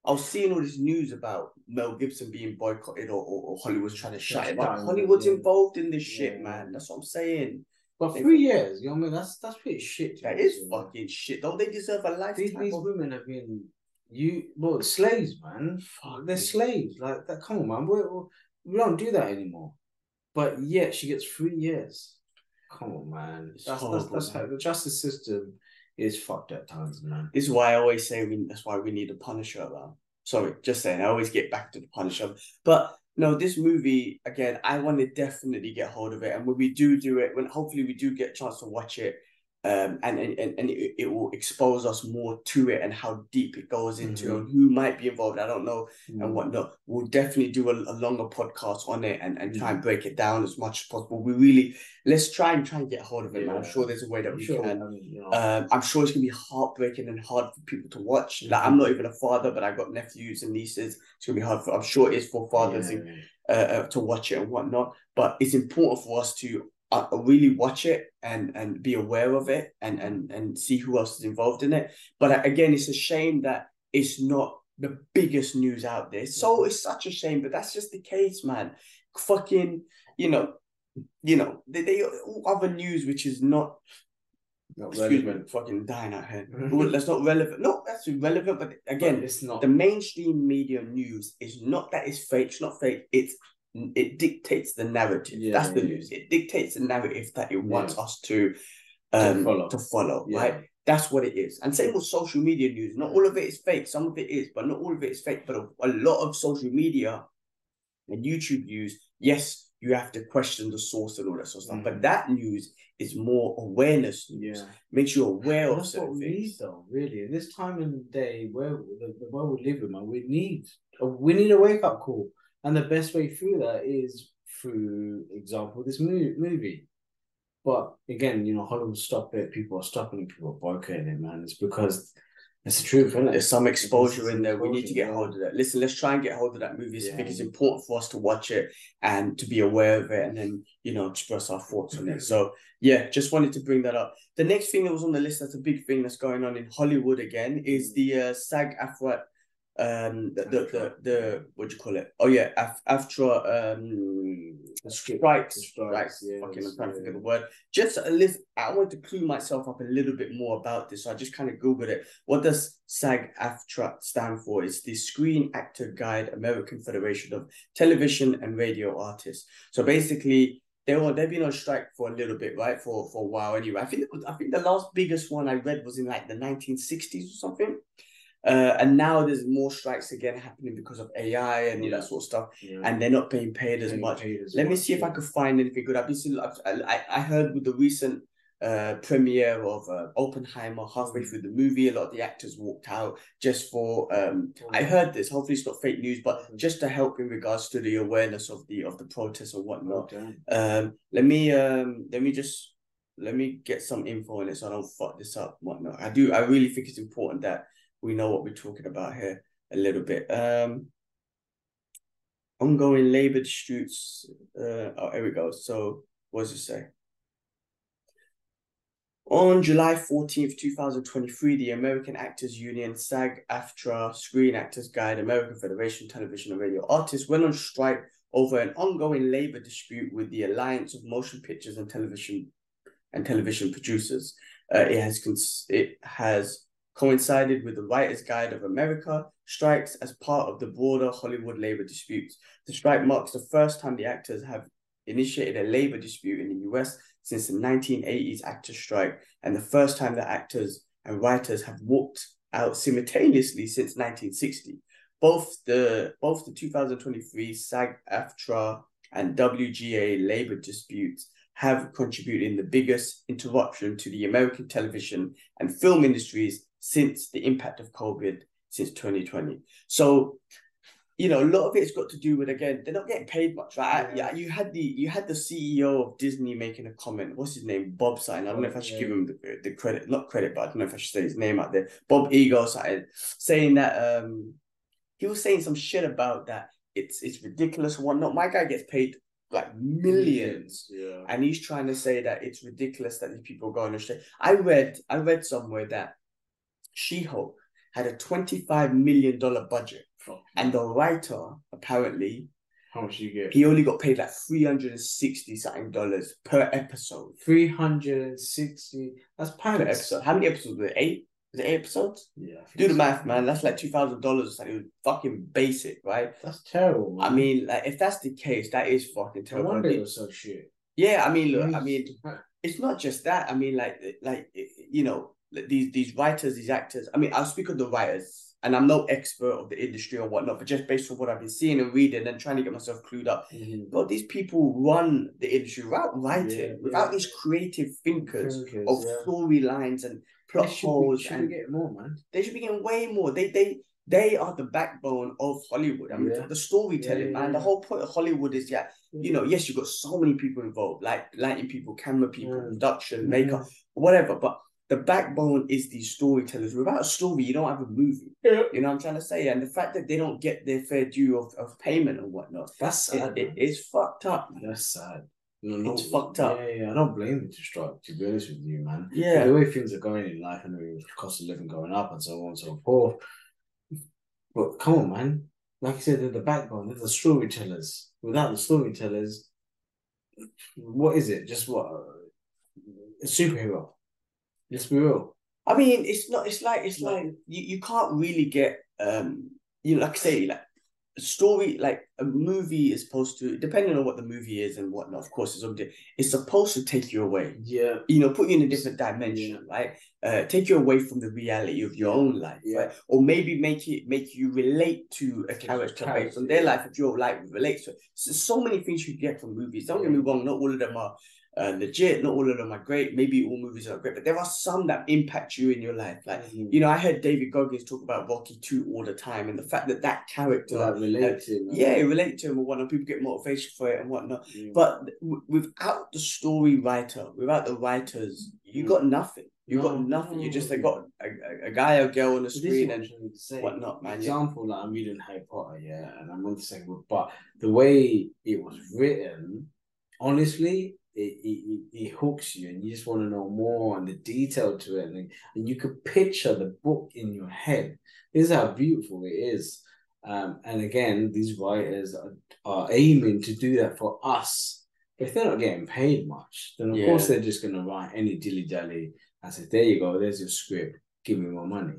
I was seeing all this news about Mel Gibson being boycotted or, or, or Hollywood's trying to shut it down. Hollywood's yeah. involved in this shit, Yeah. man. That's what I'm saying. But They- three years, you know what I mean? That's that's pretty shit. That is fucking shit. Don't they deserve a These, lifetime? these of- women have been you well slaves, man. Fuck They're slaves. Like that. Come on, man. We, we don't do that anymore. But yet she gets three years. Come on, man. That's that's, that's man. how the justice system is fucked at times, man. This is why I always say we, that's why we need a Punisher around. Sorry, just saying. I always get back to the Punisher. But no, this movie again, I want to definitely get hold of it, and when we do do it, when hopefully we do get a chance to watch it, um, and and and, it, it will expose us more to it and how deep it goes into Mhm. and who might be involved. I don't know Mm. and whatnot. We'll definitely do a, a longer podcast on it and, and try and break it down as much as possible. We really let's try and try and get hold of it, man. I'm sure there's a way that I'm we sure, can. I mean, you know, Um, I'm sure it's gonna be heartbreaking and hard for people to watch. Like I'm not even a father, but I've got nephews and nieces. It's gonna be hard for. I'm sure it's for fathers yeah, and, uh, uh, to watch it and whatnot. But it's important for us to uh, really watch it and and be aware of it and and and see who else is involved in it. But again, it's a shame that it's not the biggest news out there. So it's such a shame, but that's just the case, man. Fucking, you know, you know, they, they other news which is not not excuse me, fucking dying out here. Well, that's not relevant. No, that's relevant, but again, But it's not. the mainstream media news is not that it's fake. It's not fake. It's it dictates the narrative. Yeah, That's the news. It dictates the narrative that it wants Yeah. us to um follow. to follow. Yeah. Right. That's what it is. And same with social media news. Not all of it is fake. Some of it is, but not all of it is fake. But a, a lot of social media and YouTube news, yes, you have to question the source and all that sort of stuff. But Mhm. that news is more awareness news. yeah. Makes you aware of that's what certain we need, things. though. Really, in this time and day where the, the world we live in, man, we need a, we need a wake up call, and the best way through that is through example this movie. But again, you know, Hollywood stop it. People are stopping. People are boycotting it, man. It's because it's the truth, isn't it? There's some exposure in there. We need to get hold of that. Listen, let's try and get hold of that movie. I think it's important for us to watch it and to be aware of it and then, you know, express our thoughts on it. So, yeah, just wanted to bring that up. The next thing that was on the list that's a big thing that's going on in Hollywood again is the uh, SAG AFTRA, um, the, the, the, the, what do you call it? Oh, yeah, Af- AFTRA, um, strike- strikes. Strikes. yeah, Fucking, I'm trying to think of the word. Just a list. I wanted to clue myself up a little bit more about this. So I just kind of Googled it. What does SAG AFTRA stand for? It's the Screen Actor Guild American Federation of Television and Radio Artists. So basically, they were they've been on strike for a little bit, right? For for a while anyway. I think it was, I think the last biggest one I read was in like the 1960s or something. Uh, and now there's more strikes again happening because of AI and yeah. that sort of stuff, yeah. and they're not being paid as much. Paid as Let much, me see if I could find anything good. I've been seeing, I, I heard with the recent uh, premiere of uh, Oppenheimer halfway mm. through the movie. A lot of the actors walked out just for. Um, I mm. heard this. Hopefully, it's not fake news, but mm. just to help in regards to the awareness of the of the protests or whatnot. Okay. Um, let me um, let me just let me get some info on it so I don't fuck this up. Whatnot. I do. I really think it's important that we know what we're talking about here a little bit. Um, ongoing labor disputes. Uh, oh, here we go. So, what does it say? On July 14th, 2023, the American Actors Union, SAG AFTRA, Screen Actors Guild, American Federation Television and Radio Artists went on strike over an ongoing labor dispute with the Alliance of Motion Pictures and Television and Television Producers. Uh, it has cons- it has coincided with the Writers Guild of America strikes as part of the broader Hollywood labor disputes. The strike marks the first time the actors have initiated a labor dispute in the US since the 1980s actors strike and the first time that actors and writers have walked out simultaneously since 1960. Both the both the 2023 SAG-AFTRA and WGA labor disputes have contributed in the biggest interruption to the American television and film industries since the impact of COVID since 2020. So you know, a lot of it's got to do with again, they're not getting paid much, right? Yeah. you had the you had the CEO of Disney making a comment. What's his name? Bob Sign. I don't know if I should give him the, the credit, not credit, but I don't know if I should say his name out there. Bob Iger side saying that um he was saying some shit about that it's it's ridiculous whatnot. My guy gets paid like millions. Yeah. And he's trying to say that it's ridiculous that these people go on the street. I read I read somewhere that She-Hulk had a $25 million budget and the writer, apparently, how much you get? He only got paid like three hundred and sixty something dollars per episode. Three hundred and sixty. That's per episode. How many episodes were it? Eight? Was it eight episodes? Yeah. Do the math, man. That's like two thousand dollars. Like it was fucking basic, right? That's terrible. Man. I mean, like if that's the case, that is fucking terrible. I wonder it was so shit. Yeah, I mean, look, I mean, it's not just that. I mean, like, like you know, these these writers, these actors. I mean, I'll speak of the writers and I'm no expert of the industry or whatnot, but just based on what I've been seeing and reading and trying to get myself clued up, mm-hmm. but these people run the industry without writing, yeah, without yeah. these creative thinkers, thinkers of yeah. storylines and plot holes. They should be getting more, man. They should be getting way more. They they they are the backbone of Hollywood. I mean, yeah. the storytelling, man. The whole point of Hollywood is yeah, you know, mm-hmm. yes, you've got so many people involved, like lighting people, camera people, mm. production, mm-hmm. makeup, whatever, but the backbone is these storytellers. Without a story, you don't have a movie. Yeah. You know what I'm trying to say? And the fact that they don't get their fair due of, of payment and whatnot, that's sad. It, it, it's fucked up. That's sad. No, it's fucked up. Yeah, yeah, I don't blame them to strike, to be honest with you, man. Yeah. The way things are going in life and the cost of living going up and so on and so forth. But come on, man. Like I said, they're the backbone, they're the storytellers. Without the storytellers, what is it? Just what? A superhero Let's be real. I mean, it's not. It's like it's like you, you can't really get um you know, like I say like a story like a movie is supposed to depending on what the movie is and whatnot. Of course, it's it's supposed to take you away. Yeah, you know, put you in a different dimension, right? Uh, take you away from the reality of your own life, yeah. right? Or maybe make it make you relate to a character, character based on their life if your life relates to it. So, so many things you get from movies. Don't get me wrong, not all of them are uh, legit. Not all of them are great. Maybe all movies are great, but there are some that impact you in your life. Like mm-hmm. you know, I heard David Goggins talk about Rocky Two all the time, and the fact that that character like relate to him, yeah, relate to him and whatnot. People get motivation for it and whatnot. Mm-hmm. But w- without the story writer, without the writers, you mm-hmm. got nothing. You no, got nothing. You just got a, a, a, guy or girl on the screen and whatnot, man. Example, yeah. like I'm reading Harry Potter, yeah, and I'm on the same book, but the way it was written, honestly, it, it, it hooks you and you just want to know more and the detail to it and, and you could picture the book in your head. This is how beautiful it is. Um, and again these writers are, are aiming to do that for us. If they're not getting paid much then of yeah. course they're just going to write any dilly dally and say there you go there's your script. Give me more money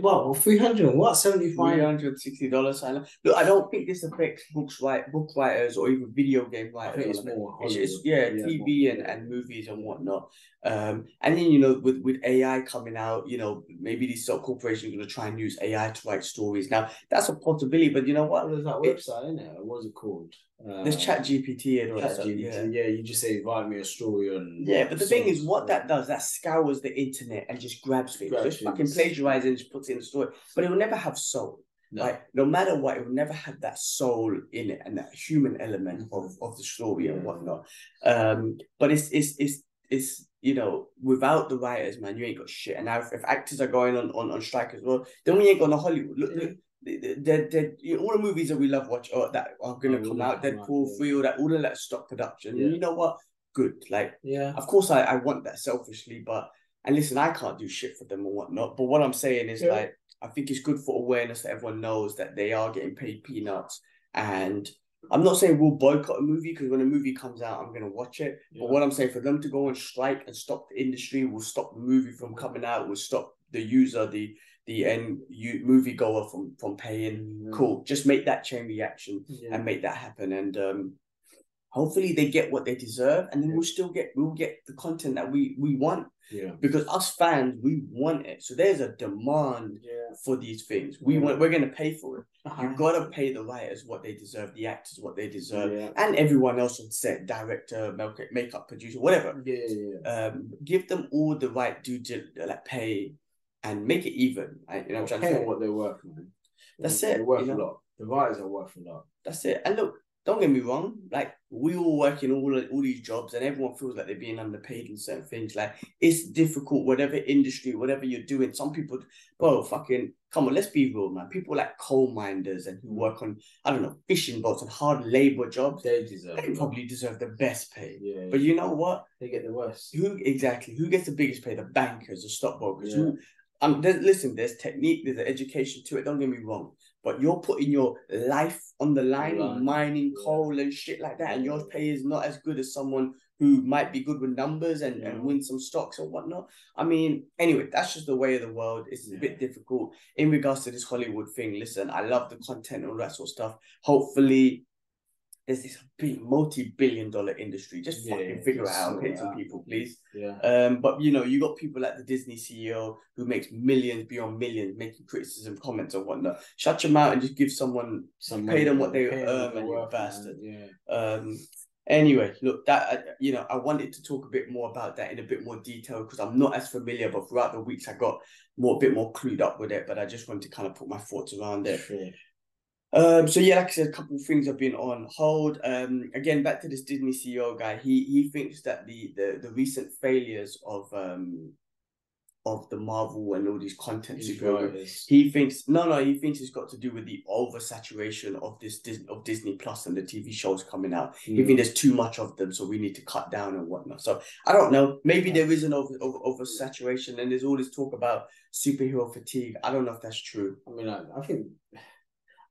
Well, three hundred what seventy five? Three hundred sixty dollars sign. Look, I don't think this affects books write book writers or even video game writers. it's more it's, it's, yeah, yeah, TV and, and movies and whatnot. Um, and then you know, with with AI coming out, you know, maybe these sort of corporations are going to try and use AI to write stories. Now, that's a possibility, but you know what? There's that website, isn't it? What's it called? Uh, There's Chat GPT and all that GPT, yeah. yeah, you just say write me a story on. Yeah, but the thing is, what that does, that scours the internet and just grabs things, grabs just fucking plagiarizes and just puts it in the story. But it will never have soul. No. Like no matter what, it will never have that soul in it and that human element mm-hmm. of, of the story and whatnot. Um, but it's it's it's it's you know, without the writers, man, you ain't got shit. And now if, if actors are going on, on on strike as well, then we ain't going to Hollywood. Look, look the, the, the, all the movies that we love watch or that are gonna oh, come out, Deadpool three, all that, all of that stock production. Yeah. you know what? Good. Like, yeah. Of course, I, I want that selfishly, but and listen, I can't do shit for them or whatnot. But what I'm saying is yeah. like, I think it's good for awareness that everyone knows that they are getting paid peanuts. And I'm not saying we'll boycott a movie because when a movie comes out, I'm gonna watch it. Yeah. But what I'm saying for them to go on strike and stop the industry will stop the movie from coming out, will stop the user, the the end you movie goer from from paying. Mm. Cool. Just make that chain reaction yeah. and make that happen. And um hopefully they get what they deserve and then yeah. we'll still get we'll get the content that we we want. Yeah. Because us fans, we want it. So there's a demand yeah. for these things. We want we're gonna pay for it. Uh-huh. You've got to pay the writers what they deserve, the actors what they deserve, and everyone else on set, director, makeup producer, whatever. Yeah, yeah, Um, give them all the right due to like pay and make it even. I, you know, what I'm trying to what they're worth, man. That's they're it. worth you know? a lot. The writers are worth a lot. That's it. And look, don't get me wrong. Like we all work in all all these jobs, and everyone feels like they're being underpaid in certain things. Like it's difficult, whatever industry, whatever you're doing. Some people, bro, fucking come on, let's be real, man. People like coal miners and who work on I don't know fishing boats and hard labor jobs. They deserve. They probably deserve the best pay. Yeah. But you know what? They get the worst. Who exactly? Who gets the biggest pay? The bankers, the stockbrokers. Yeah. Who um, there's, listen, there's technique, there's an education to it. Don't get me wrong, but you're putting your life on the line, right. mining coal and shit like that, and your pay is not as good as someone who might be good with numbers and, yeah. and win some stocks or whatnot. I mean, anyway, that's just the way of the world. It's yeah. a bit difficult in regards to this Hollywood thing. Listen, I love the content and all that sort of stuff. Hopefully, there's this big multi-billion dollar industry. Just yeah, fucking figure it out, hit some people, please. Yeah. Um, but you know, you got people like the Disney CEO who makes millions beyond millions, making criticism comments and whatnot. Shut your mouth and just give someone some pay them what they earn, and you bastard. Yeah. Um. Anyway, look, that uh, you know, I wanted to talk a bit more about that in a bit more detail because I'm not as familiar, but throughout the weeks I got more a bit more clued up with it. But I just wanted to kind of put my thoughts around it. Sure. Um, so yeah, like I said, a couple of things have been on hold. Um, again, back to this Disney CEO guy. He he thinks that the the, the recent failures of um of the Marvel and all these content superheroes, he thinks no, no, he thinks it's got to do with the oversaturation of this Disney of Disney Plus and the TV shows coming out. Mm. He thinks there's too much of them, so we need to cut down and whatnot. So I don't know. Maybe there is an over, over oversaturation, and there's all this talk about superhero fatigue. I don't know if that's true. I mean, I, I think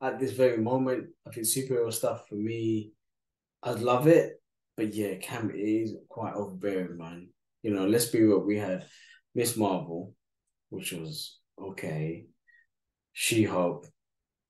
at this very moment. I think superhero stuff for me, I'd love it, but yeah, Cam is quite overbearing, man. You know, let's be real. We had Miss Marvel, which was okay. She Hulk,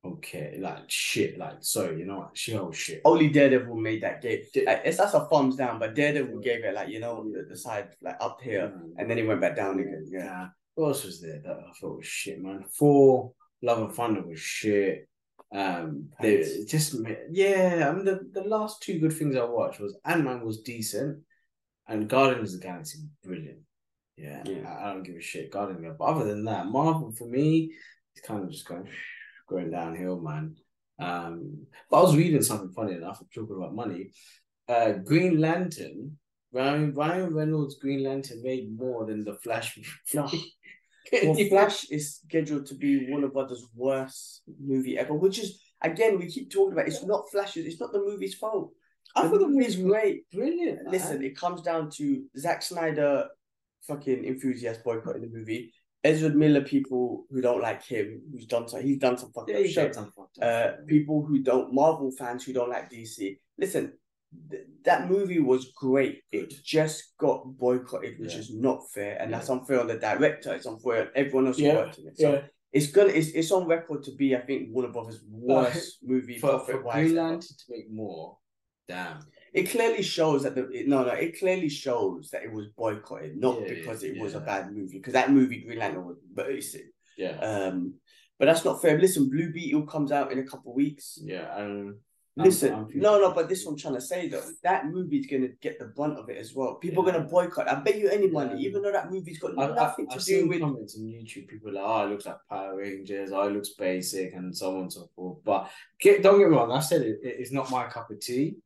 okay, like shit, like sorry, you know what? She Hulk shit. Only Daredevil made that game. Like, it's that's a thumbs down, but Daredevil gave it like you know the, the side like up here, mm. and then he went back down again. Yeah. yeah. What else was there that I thought was shit, man? Thor Love and Thunder was shit. Um, they just yeah. I mean, the, the last two good things I watched was Ant Man was decent, and Guardians of the Galaxy brilliant. Yeah, yeah. I, I, don't give a shit. Guardians, but other than that, Marvel for me, it's kind of just going going downhill, man. Um, but I was reading something funny enough. I'm talking about money. Uh, Green Lantern, Ryan Ryan Reynolds' Green Lantern made more than the Flash. Flash well, Flash is scheduled to be Warner Brothers' worst movie ever, which is again we keep talking about. It's not Flash's. It's not the movie's fault. I thought the movie's great, brilliant. Listen, it comes down to Zack Snyder, fucking enthusiast boycotting the movie. Ezra Miller people who don't like him, who's done some, he's done some fucking yeah, shit. Done some uh, people who don't Marvel fans who don't like DC. Listen, that movie was great. It just got boycotted, which yeah. is not fair, and yeah. that's unfair on the director. It's unfair on everyone else who worked in it. So it's gonna it's, it's on record to be I think Warner Brothers worst movie For, for wise. Green ever. To make more, damn. It clearly shows that the it, no no it clearly shows that it was boycotted not Yeah, because it was a bad movie because that movie Green Lantern was basic. Yeah, Um, but that's not fair. Listen, Blue Beetle comes out in a couple weeks. yeah. Um, Listen, I'm- I'm no, no, but this one I'm trying to say though, that movie's gonna get the brunt of it as well. People are gonna boycott. I bet you any money, Yeah. even though that movie's got I've, nothing to I've do seen with. comments on YouTube. People are like, "Oh, it looks like Power Rangers. Oh, it looks basic, and so on and so forth." But get, don't get me wrong. I said it, it- it's not my cup of tea,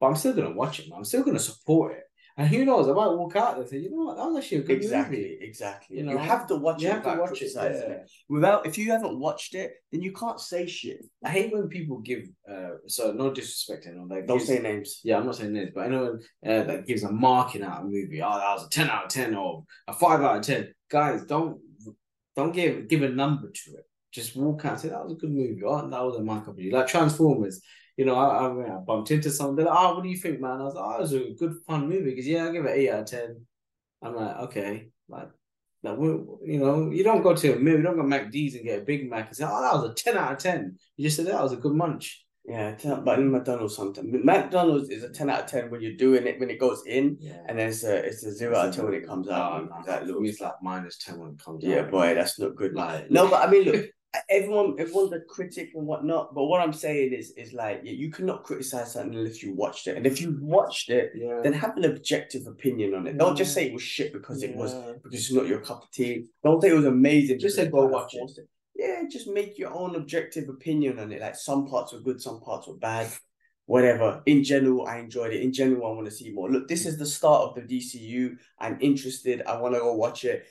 but I'm still gonna watch it. Man. I'm still gonna support it. And who knows? I might walk out and say, "You know what? That was actually a good Exactly, movie." exactly. You You, have to watch You it have to watch it. yeah. Without, if you haven't watched it, then you can't say shit. I hate when people give. Uh, so no disrespect, anyone. Like Don't gives- say names. Yeah, I'm not saying names, but anyone uh, that gives a marking out a movie, oh, that was a ten out of ten or a five out of ten. Guys, don't don't give give a number to it. Just walk out and say that was a good movie. Oh, that was a my cup of tea. Like Transformers. You know, I, I, I bumped into someone. They're like, "Oh, what do you think, man?" I was like, "Oh, it was a good, fun movie." Because yeah, I give it eight out of ten. I'm like, okay, like, like we you know, you don't go to a meal, you don't go McD's and get a Big Mac and say, "Oh, that was a ten out of 10. You just said that was a good munch. Yeah, but in McDonald's sometimes McDonald's is a ten out of ten when you're doing it when it goes in, Yeah. and then it's a it's a zero out of ten when it comes out. No, no, that looks like minus ten when it comes yeah, out. Yeah, boy, that's not good. Like No, but I mean, look, everyone, everyone's a critic and whatnot. But what I'm saying is, is like, yeah, you cannot criticize something unless you watched it, and if you watched it, yeah, then have an objective opinion on it. Don't just say it was shit because it was Yeah. because it's not your cup of tea. Don't say it was amazing. Just say go watch it. forced Yeah, just make your own objective opinion on it. Like some parts were good, some parts were bad. Whatever. In general, I enjoyed it. In general, I want to see more. Look, this is the start of the DCU. I'm interested. I want to go watch it.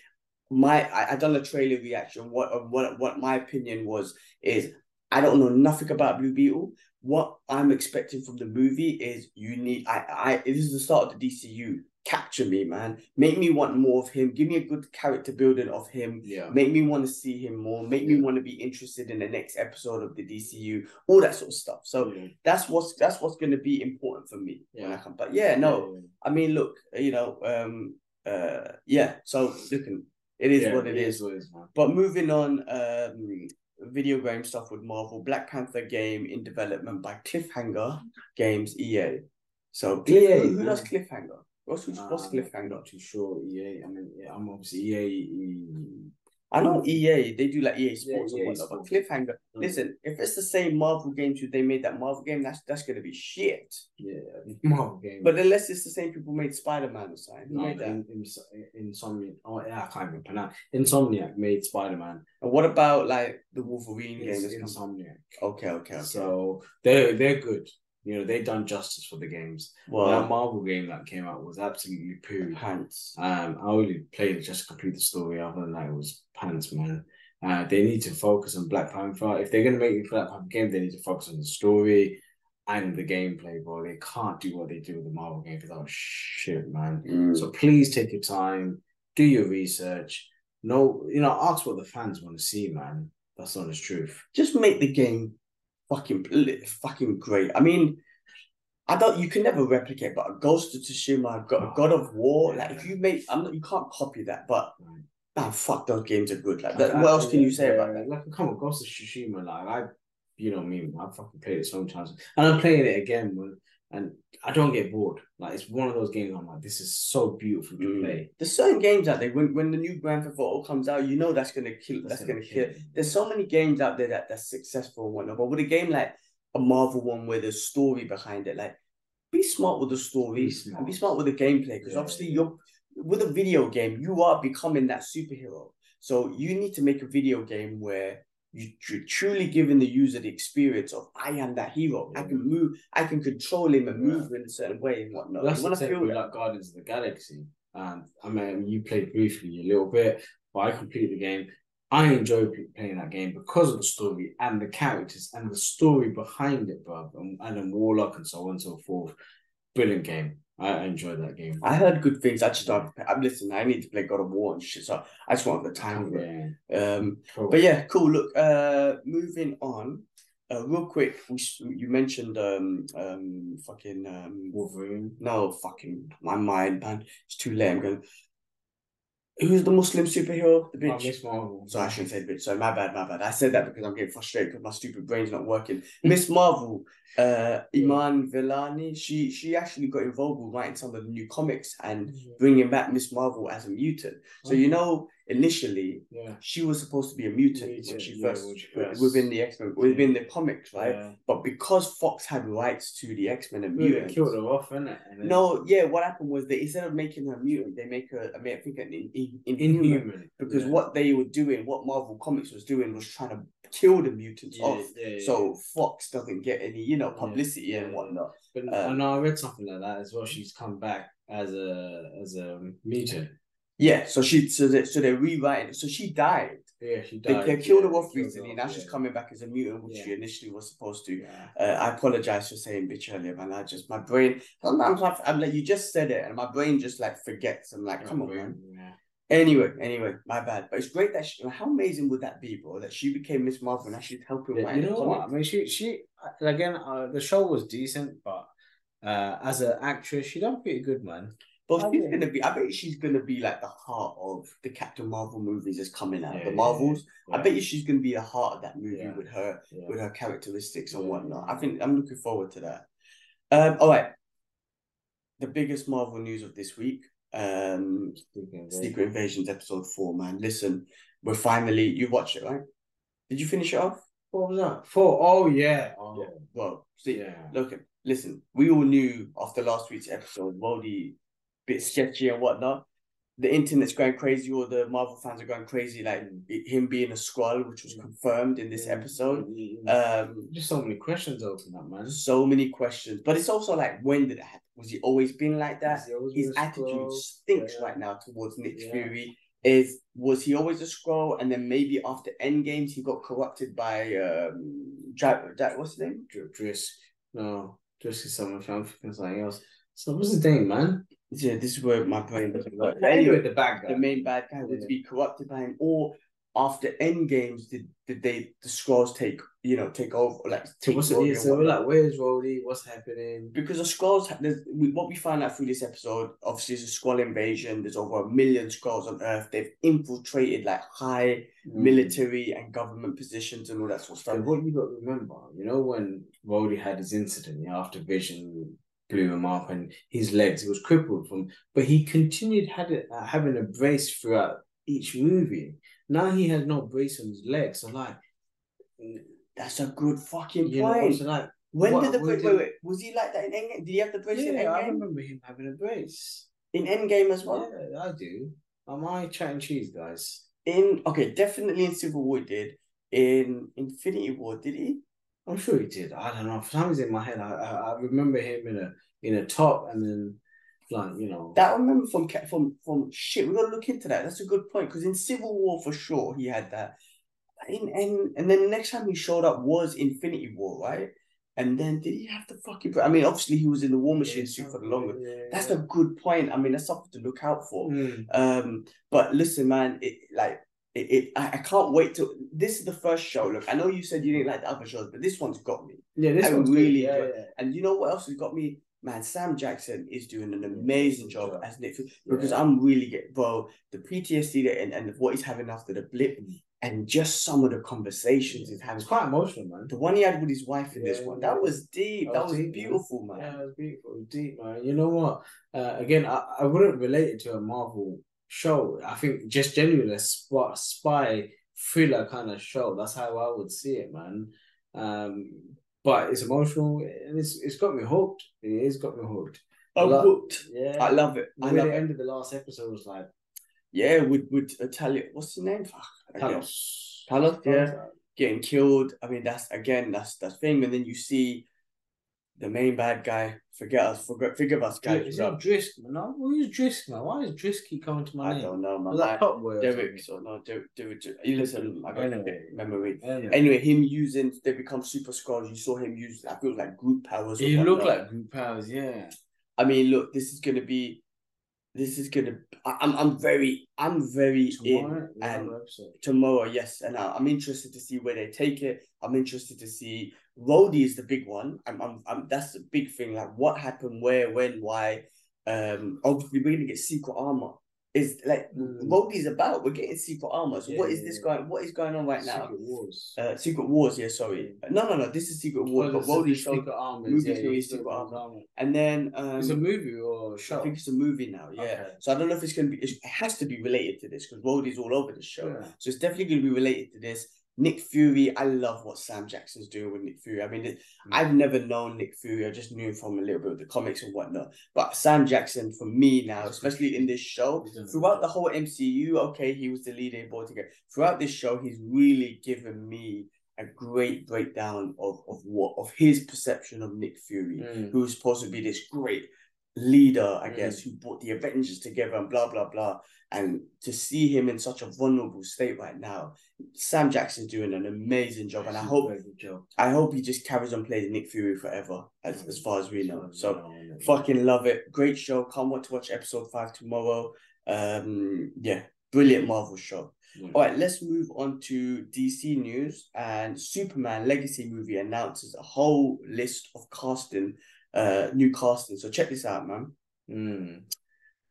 My I, I done a trailer reaction. What uh, what what my opinion was is I don't know nothing about Blue Beetle. What I'm expecting from the movie is you need I I this is the start of the DCU. Capture me, man. Make me want more of him. Give me a good character building of him. yeah, Make me want to see him more. Make me want to be interested in the next episode of the DCU. All that sort of stuff. So yeah. that's what's that's what's going to be important for me when I Yeah. come. But yeah, no. Yeah, I mean, look, you know, um, uh, yeah. So looking, it is yeah. what it is. What it is. But moving on, um, video game stuff with Marvel, Black Panther game in development by Cliffhanger Games EA. So Cliff, EA, who, who does. Cliffhanger? What's what's Um, Cliffhanger? Not too sure. EA. I mean, yeah, I'm obviously EA. I know EA, they do like EA Sports EA and whatnot, but. Cliffhanger. Mm. Listen, if it's the same Marvel games who they made that Marvel game, that's that's gonna be shit. Yeah, Marvel game. But unless it's the same people who made Spider Man or something, no, made in, in, Insomniac. Oh, yeah, I can't even pronounce. Insomniac made Spider Man. And what about like the Wolverine game? It's come- Insomniac. Okay, okay, okay. So they're they're good. You know, they done justice for the games. Well, that Marvel game that came out was absolutely poo. pants. Um, I only played it just to complete the story. Other than that, it was pants, man. Uh, they need to focus on Black Panther. If they're gonna make a Black Panther game, they need to focus on the story and the gameplay, bro. They can't do what they do with the Marvel game because was shit, man. Mm. So please take your time, do your research. No, you know, ask what the fans want to see, man. That's not the truth. just make the game fucking fucking great. I mean, I don't. You can never replicate, but a Ghost of Tsushima, God, oh, God of War. Like if you make, I'm not. You can't copy that. But man, fuck those games are good. Like that, what else can you say about that? Like, come on, Ghost of Tsushima. Like, I, you know me, I fucking played it so many times, and I'm playing it again. When, and I don't get bored. Like, it's one of those games. I'm like, this is so beautiful to Mm. play. There's certain games out there when when the new Grand Theft Auto comes out, you know that's gonna kill. That's, gonna kill. it. There's so many games out there that that's successful and whatnot. But with a game like a Marvel one where there's story behind it, like be smart with the story Be and be smart. smart with the gameplay because Yeah, obviously you're with a video game, you are becoming that superhero. So you need to make a video game where you tr- truly giving the user the experience of I am that hero. I can move, I can control him and Yeah. move in a certain way and whatnot. That's you the want to same feel that. like Guardians of the Galaxy. And I mean, you played briefly a little bit, but I completed the game. I enjoy playing that game because of the story and the characters and the story behind it, bro. And Adam Warlock and so on and so forth. Brilliant game. I, enjoyed that game. I heard good things. I just started. I'm listening. I need to play God of War and shit. So I just want the time for it. Yeah. Um, Cool. but yeah, cool. Look, uh, moving on. Uh, real quick, we you mentioned um um fucking um Wolverine. no fucking my mind man. It's too late. I'm going. Who's the Muslim superhero? The Oh, bitch. Miss Marvel. So I shouldn't say bitch. So my bad, my bad. I said that because I'm getting frustrated because my stupid brain's not working. Miss Marvel, uh, Iman Vellani, she she actually got involved with writing some of the new comics and bringing back Miss Marvel as a mutant. So you know, initially Yeah. she was supposed to be a mutant when she yeah, first, when she first- within the X Men within the comics, right? Yeah. But because Fox had rights to the X Men and mutants, killed her off, innit? Then- no, yeah, what happened was that instead of making her mutant, they make her. I mean, I think an in, in, inhuman. Inhuman. Because yeah. what they were doing, what Marvel Comics was doing, was trying to kill the mutants Yeah, off, yeah, yeah. so Fox doesn't get any, you know, Yeah, publicity and whatnot. But um, I know I read something like that as well. She's come back as a as a mutant. Yeah, so she, so they, so they're rewriting. So she died. Yeah, she died. they killed yeah, her off recently. her Now off, she's coming back as a mutant, which Yeah. she initially was supposed to. Yeah. Uh, I apologize for saying bitch earlier, man. I just my brain. Sometimes I, I'm like, you just said it, and my brain just like forgets. I'm like, come on, man. Yeah. Anyway, anyway, my bad. But it's great that she, how amazing would that be, bro? That she became Miss Marvel and she's helping Yeah, you know what? I mean, she she again. Uh, the show was decent, but uh, as an actress, she done pretty good, man. But I she's think- gonna be. I bet she's gonna be like the heart of the Captain Marvel movies that's coming out. Yeah, the Marvels. yeah. I bet you she's gonna be the heart of that movie Yeah. with her Yeah. with her characteristics and whatnot. I think I'm looking forward to that. Um, all right. The biggest Marvel news of this week. Um, Speaking of Secret Invasions episode four. Man, listen, we're finally. You watched it, right? Did you finish it off? What was that? Four. Oh yeah. Oh Well, see, yeah. look, listen, we all knew after last week's episode, Voldy bit sketchy and whatnot. The internet's going crazy, or the Marvel fans are going crazy, like it- him being a Skrull, which was Mm. confirmed in this Mm, episode. mm. Um, Just so many questions open up, man. so many questions, but it's also like, when did it happen? Was he always been like that? His attitude Skrull? stinks Yeah. right now towards Nick Yeah. Fury. Is was he always a Skrull, and then maybe after end games he got corrupted by um, Jack, Jack what's his name? Dr- Drisk. No, Drisk is someone from something else. So what's his name, man? Yeah, this is where my brain doesn't work. Anyway, the bad guy. the main bad guy would Yeah. be corrupted by him, or after end games, did did they the Skrulls take you know take over like take what's it? Yeah, so we're like, where's Rhodey? What's happening? because the Skrulls what we find out through this episode obviously is a Skrull invasion there's over a million Skrulls on earth they've infiltrated like high Mm. military and government positions and all that sort of stuff what you got to remember, you know, when Rhodey had his incident yeah, after Vision blew him up and his legs, he was crippled from, but he continued had it, uh, having a brace throughout each movie. Now he has no brace on his legs, so like, that's a good fucking you know, point so like, when what- did the what wait, did- wait wait was he like that in Endgame did he have the brace in yeah, I remember him having a brace. in Endgame as well Yeah, I do. Am I chatting cheese, guys? in okay definitely in Civil War did in Infinity War did he I'm sure he did. I don't know. For some reason in my head, I, I, I remember him in a in a top and then like you know That I remember from from from shit. We gotta look into that. That's a good point because in Civil War for sure he had that. In and and then the next time he showed up was Infinity War, right? And then did he have the fucking? I mean, obviously he was in the War Machine suit for the longest. Yeah, That's yeah. a good point. I mean, that's something to look out for. Mm. Um, but listen, man, it like it. it I, I can't wait to. This is the first show. Look, I know you said you didn't like the other shows, but this one's got me. Yeah, this I one's really good. Yeah, yeah. And you know what else has got me? Man, Sam Jackson is doing an amazing job Yeah. as Nick because. I'm really getting bro the PTSD that and, and what he's having after the blip and just some of the conversations he's having. It's quite emotional, man. The one he had with his wife in this one that was deep. That That was deep, man. beautiful, man. Yeah, it was beautiful, deep, man. You know what? Uh, again, I, I wouldn't relate it to a Marvel show. I think just genuinely a spy, spy thriller kind of show. That's how I would see it, man. Um, but it's emotional and it's it's got me hooked. It has got me hooked. I'm Like- hooked. Yeah, I love it. I love the it. end of the last episode was like Yeah, with with Italian. What's his name? Fuck. Talos. Talos, yeah. Getting killed. I mean, that's again, that's that's thing. And then you see the main bad guy. Forget us. Forget. Forgive us, guys. Is we it Drisk? No, who's Drisk now? Why is Drisk keep coming to my I name? don't know, man. Was that Boy? or Derek, so no, Derek, Derek, you listen, I got Anyway. memory. Anyway. Anyway, him using they become super Skrulls. You saw him use, I feel like Groot powers. He looked like Groot powers, yeah. I mean, look, this is gonna be, this is gonna. I, I'm, I'm very, I'm very Tomorrow, in, and tomorrow, yes, and I, I'm interested to see where they take it. I'm interested to see. Rhodey is the big one. I'm, I'm, I'm that's the big thing. Like, what happened, where, when, why. Um, obviously, we're gonna get secret armor is like Mm. he's about. We're getting secret armor. So Yeah, what is yeah, this yeah. going? What is going on right now? Secret Wars. Uh, Secret Wars. Yeah, sorry. No, no, no. This is Secret Wars. Oh, but Rhodey Secret Armors, movie yeah, Secret Secret Armor. Armor. and then um, It's a movie or a I show. I think it's a movie now. Yeah. Okay. So I don't know if it's gonna be. It has to be related to this because Rhodey's all over the show. So it's definitely going to be related to this. Nick Fury, I love what Sam Jackson's doing with Nick Fury. I mean, it, Mm. I've never known Nick Fury. I just knew him from a little bit of the comics and whatnot. But Sam Jackson, for me now, especially in this show, He's done a throughout the whole MCU, okay, he was the lead they brought together. Throughout this show, he's really given me a great breakdown of, of what of his perception of Nick Fury Mm. who's supposed to be this great leader, I Mm. guess, who brought the Avengers together and blah blah blah. And to see him in such a vulnerable state right now, Sam Jackson's doing an amazing job, and I hope. I hope he just carries on playing Nick Fury forever, as, as far as we know. So fucking love it, great show. Can't wait to watch episode five tomorrow. Um, yeah, brilliant Marvel show. All right, let's move on to DC news. And Superman Legacy movie announces a whole list of casting, uh, new casting. So check this out, man. Mm.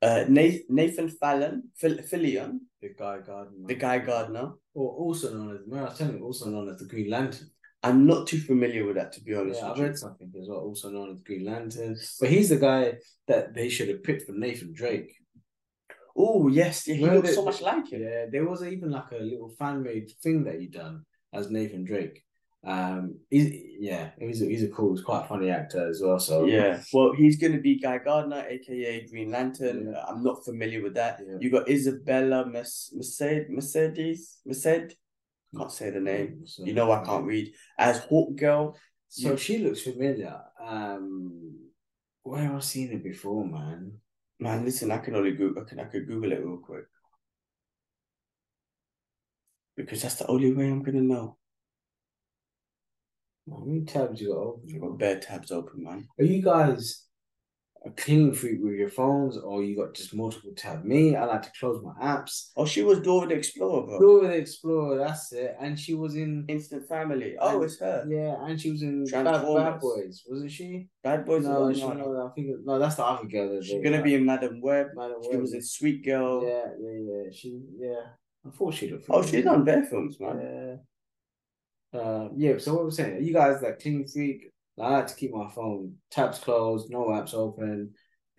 Uh, Nathan, Fallon, Phil, Fillion, The Guy Gardner. the Guy Gardner. Or also known as, no, I you, also known as the Green Lantern. I'm not too familiar with that, to be honest. Yeah, you. read something as well, also known as Green Lantern. But he's the guy that they should have picked for Nathan Drake. Oh yes, yeah, he Remember looks so much like him. Yeah, there was even like a little fan made thing that he done as Nathan Drake. Um, he's yeah, he's a, he's a cool, he's quite a funny actor as well. So Yeah, well, he's going to be Guy Gardner, aka Green Lantern. Yeah. Uh, I'm not familiar with that. Yeah. You got Isabella Mes- Mercedes, Mercedes, Merced. Can't say the name. So- You know I can't read. As Hawk Girl. So she looks familiar. Um, where have I seen it before, man? Man, listen, I can only Google. I can I could Google it real quick because that's the only way I'm gonna know. How many tabs you got open? I've got bare tabs open, man. Are you guys a clean freak with your phones, or you got just multiple tabs? Me, I like to close my apps. Oh, she was Dora the Explorer, bro. Dora the Explorer, that's it. And she was in Instant Family. Oh, And- it's her. yeah, and she was in Bad. Bad Boys, wasn't she? Bad Boys. no, No, she, no, no, I think no, that's the other girl. that She's gonna be in Madame Web. Madam She Web. was in Sweet Girl. Yeah, yeah, yeah. She, yeah. I thought she looked. Oh, she's done bare films, man. Yeah. Uh, yeah. So what I'm saying, you guys like clean freak? I like to keep my phone tabs closed, no apps open,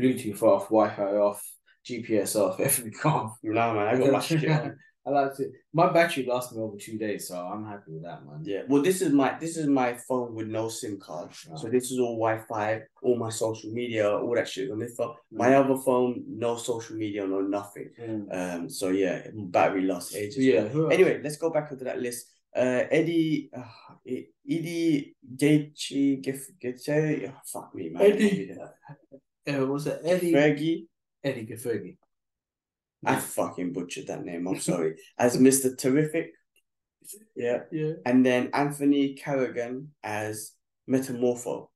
Bluetooth off, Wi-Fi off, GPS off, everything off. No, man, I got my shit on. I like to. My battery lasts me over two days, so I'm happy with that, man. Yeah. Well, this is my this is my phone with no SIM card. So this is all Wi-Fi, all my social media, all that shit on this phone. My Mm. other phone, no social media, no nothing. Mm. Um. So yeah, battery lasts ages. Yeah. Anyway, let's go back onto that list. Uh, Eddie, uh, Eddie Gaethje, Gaethje, oh, fuck me, man. Eddie- Uh, was it Eddie? Fergie. Eddie Gafergie. I fucking butchered that name. I'm sorry. As Mister Terrific. Yeah. Yeah. and then Anthony Carrigan as Metamorpho.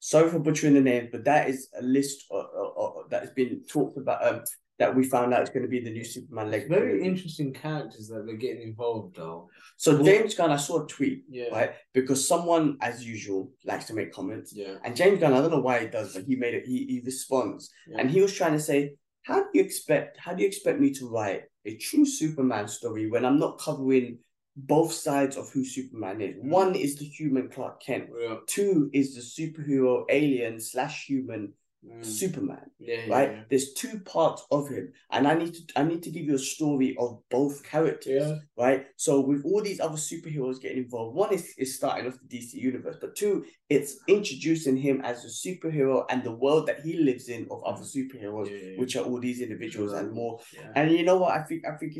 Sorry for butchering the name, but that is a list uh, uh, uh, that has been talked about. Um, that we found out is going to be the new Superman Legacy. Very interesting characters that they're getting involved, though. So Well- James Gunn, I saw a tweet Yeah. right because someone, as usual, likes to make comments, Yeah. and James Gunn, I don't know why he does, but he made it. He he responds, yeah. and he was trying to say, "How do you expect? How do you expect me to write a true Superman story when I'm not covering both sides of who Superman is? Mm. One is the human Clark Kent. Yeah. Two is the superhero alien slash human Mm. Superman. Yeah, yeah, Right? yeah. There's two parts of him, and I need to I need to give you a story of both characters. Yeah. Right. So with all these other superheroes getting involved, one is is starting off the DC universe, but two, it's introducing him as a superhero and the world that he lives in of other superheroes, Yeah, yeah, which are all these individuals and more. Yeah. And you know what? I think I think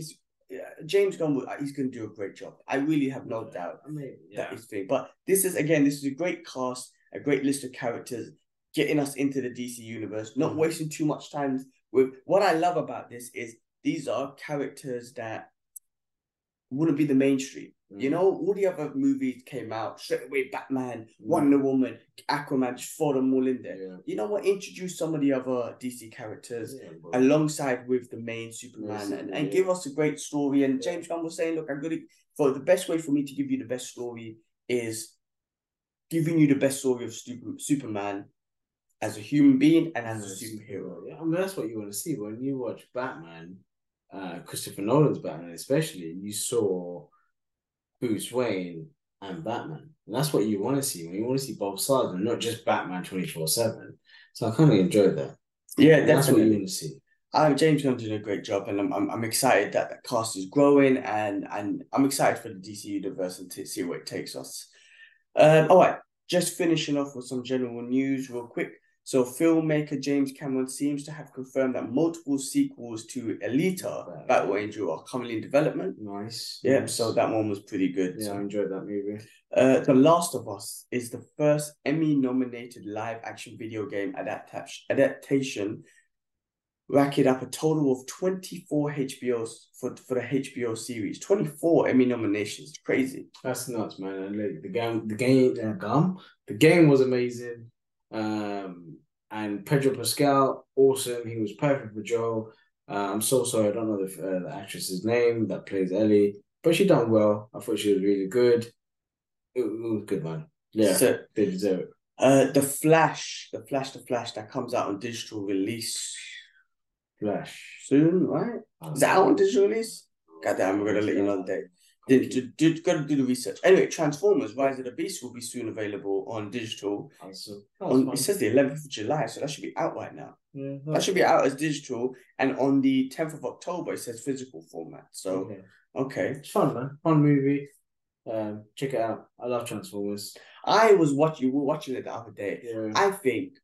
yeah, James Gunn. He's going to do a great job. I really have no doubt I mean, that yeah. is thing. But this is again, this is a great cast, a great list of characters, getting us into the DC universe, not Mhm. wasting too much time with. What I love about this is these are characters that wouldn't be the mainstream. You Mhm. know, all the other movies came out straight away. Batman, Mhm. Wonder Woman, Aquaman, just throw them all in there. Yeah. You know what? Introduce some of the other DC characters Yeah, alongside with the main Superman and, and yeah. give us a great story. And Yeah. James Gunn was saying, look, I'm gonna for the best way for me to give you the best story is giving you the best story of Superman as a human being and as a superhero. Yeah, I mean that's what you want to see when you watch Batman, uh, Christopher Nolan's Batman, especially. You saw Bruce Wayne and Batman, and that's what you want to see when you want to see both sides and not just Batman twenty four seven. So I kind of enjoyed that. Yeah, And that's what you want to see. Um, James Gunn did a great job, and I'm, I'm I'm excited that the cast is growing, and and I'm excited for the DC universe and to see where it takes us. Um, all right, just finishing off with some general news, real quick. So, filmmaker James Cameron seems to have confirmed that multiple sequels to Alita. Battle Angel are currently in development. Nice. Yeah, nice. so that one was pretty good. yeah, I enjoyed that movie. uh, The Last of Us is the first Emmy-nominated live-action video game adaptation adaptation racking up a total of 24 HBOs for, for the HBO series. 24 Emmy nominations. Crazy. That's nuts, man. And like, the game, the game, uh, gum, the game was amazing. Um, and Pedro Pascal, awesome. He was perfect for Joel. Uh, I'm so sorry, I don't know the uh, the actress's name that plays Ellie, but she done well. I thought she was really good. It, it was good, man. Yeah, So, they deserve it. uh, The Flash, The Flash, The Flash, that comes out on digital release Flash. soon, right? Is that out on digital release? God damn, we're going to let you know the date. Did, did, did, gotta do the research. Anyway, Transformers Rise of the Beast will be soon available on digital. Also, On, it says the 11th of July, so that should be out right now. yeah, That should be out as digital, and on the 10th of October, it says physical format. So, okay. okay. It's fun, man. Fun movie. Um, check it out. I love Transformers. I was watching, we were watching it the other day. Yeah. I think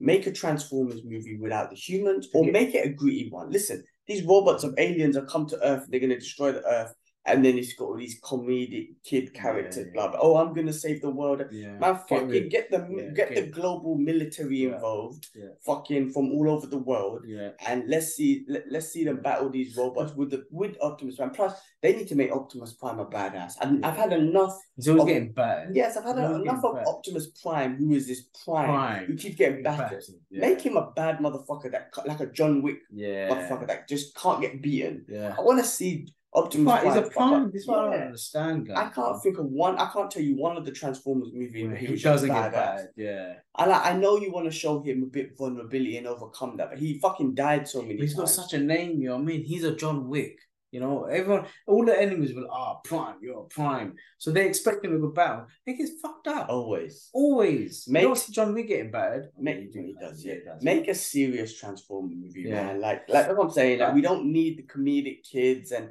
make a Transformers movie without the humans, or Okay. make it a gritty one. Listen, these robots of aliens have come to Earth, they're going to destroy the Earth, and then it's got all these comedic kid characters, yeah, blah, blah. Oh, I'm going to save the world. yeah. Man, Get fucking rid- get the yeah, get the global military Yeah. involved, Yeah. fucking from all over the world. Yeah. and let's see let, let's see them battle these robots with the with Optimus Prime. Plus, they need to make Optimus Prime a badass. And I've had enough. He's always Of- getting battered. Yes, I've had He's always enough of battered. Optimus Prime, who is this Prime, Prime. who keeps getting battered. Yeah. Make him a bad motherfucker that like a John Wick yeah. motherfucker that just can't get beaten. Yeah. I want to see Optimus But he's Prime. a fuck prime. This is what I don't Yeah. understand, guys. I can't think of one. I can't tell you one of the Transformers movie Yeah, where he he doesn't just get badass. battered. Yeah. I like. I know you want to show him a bit vulnerability and overcome that, but he fucking died so many He's got such a name, you know what I mean? He's a John Wick. You know, everyone, all the enemies will, ah, Prime, you're a Prime. So they expect him to go battle. He gets fucked up. Always. Always. Make- you don't see John Wick getting battered. Make he does, yeah. Does. Make a serious Transformer movie, Yeah. man. Like, like what I'm saying. Like, we don't need the comedic kids and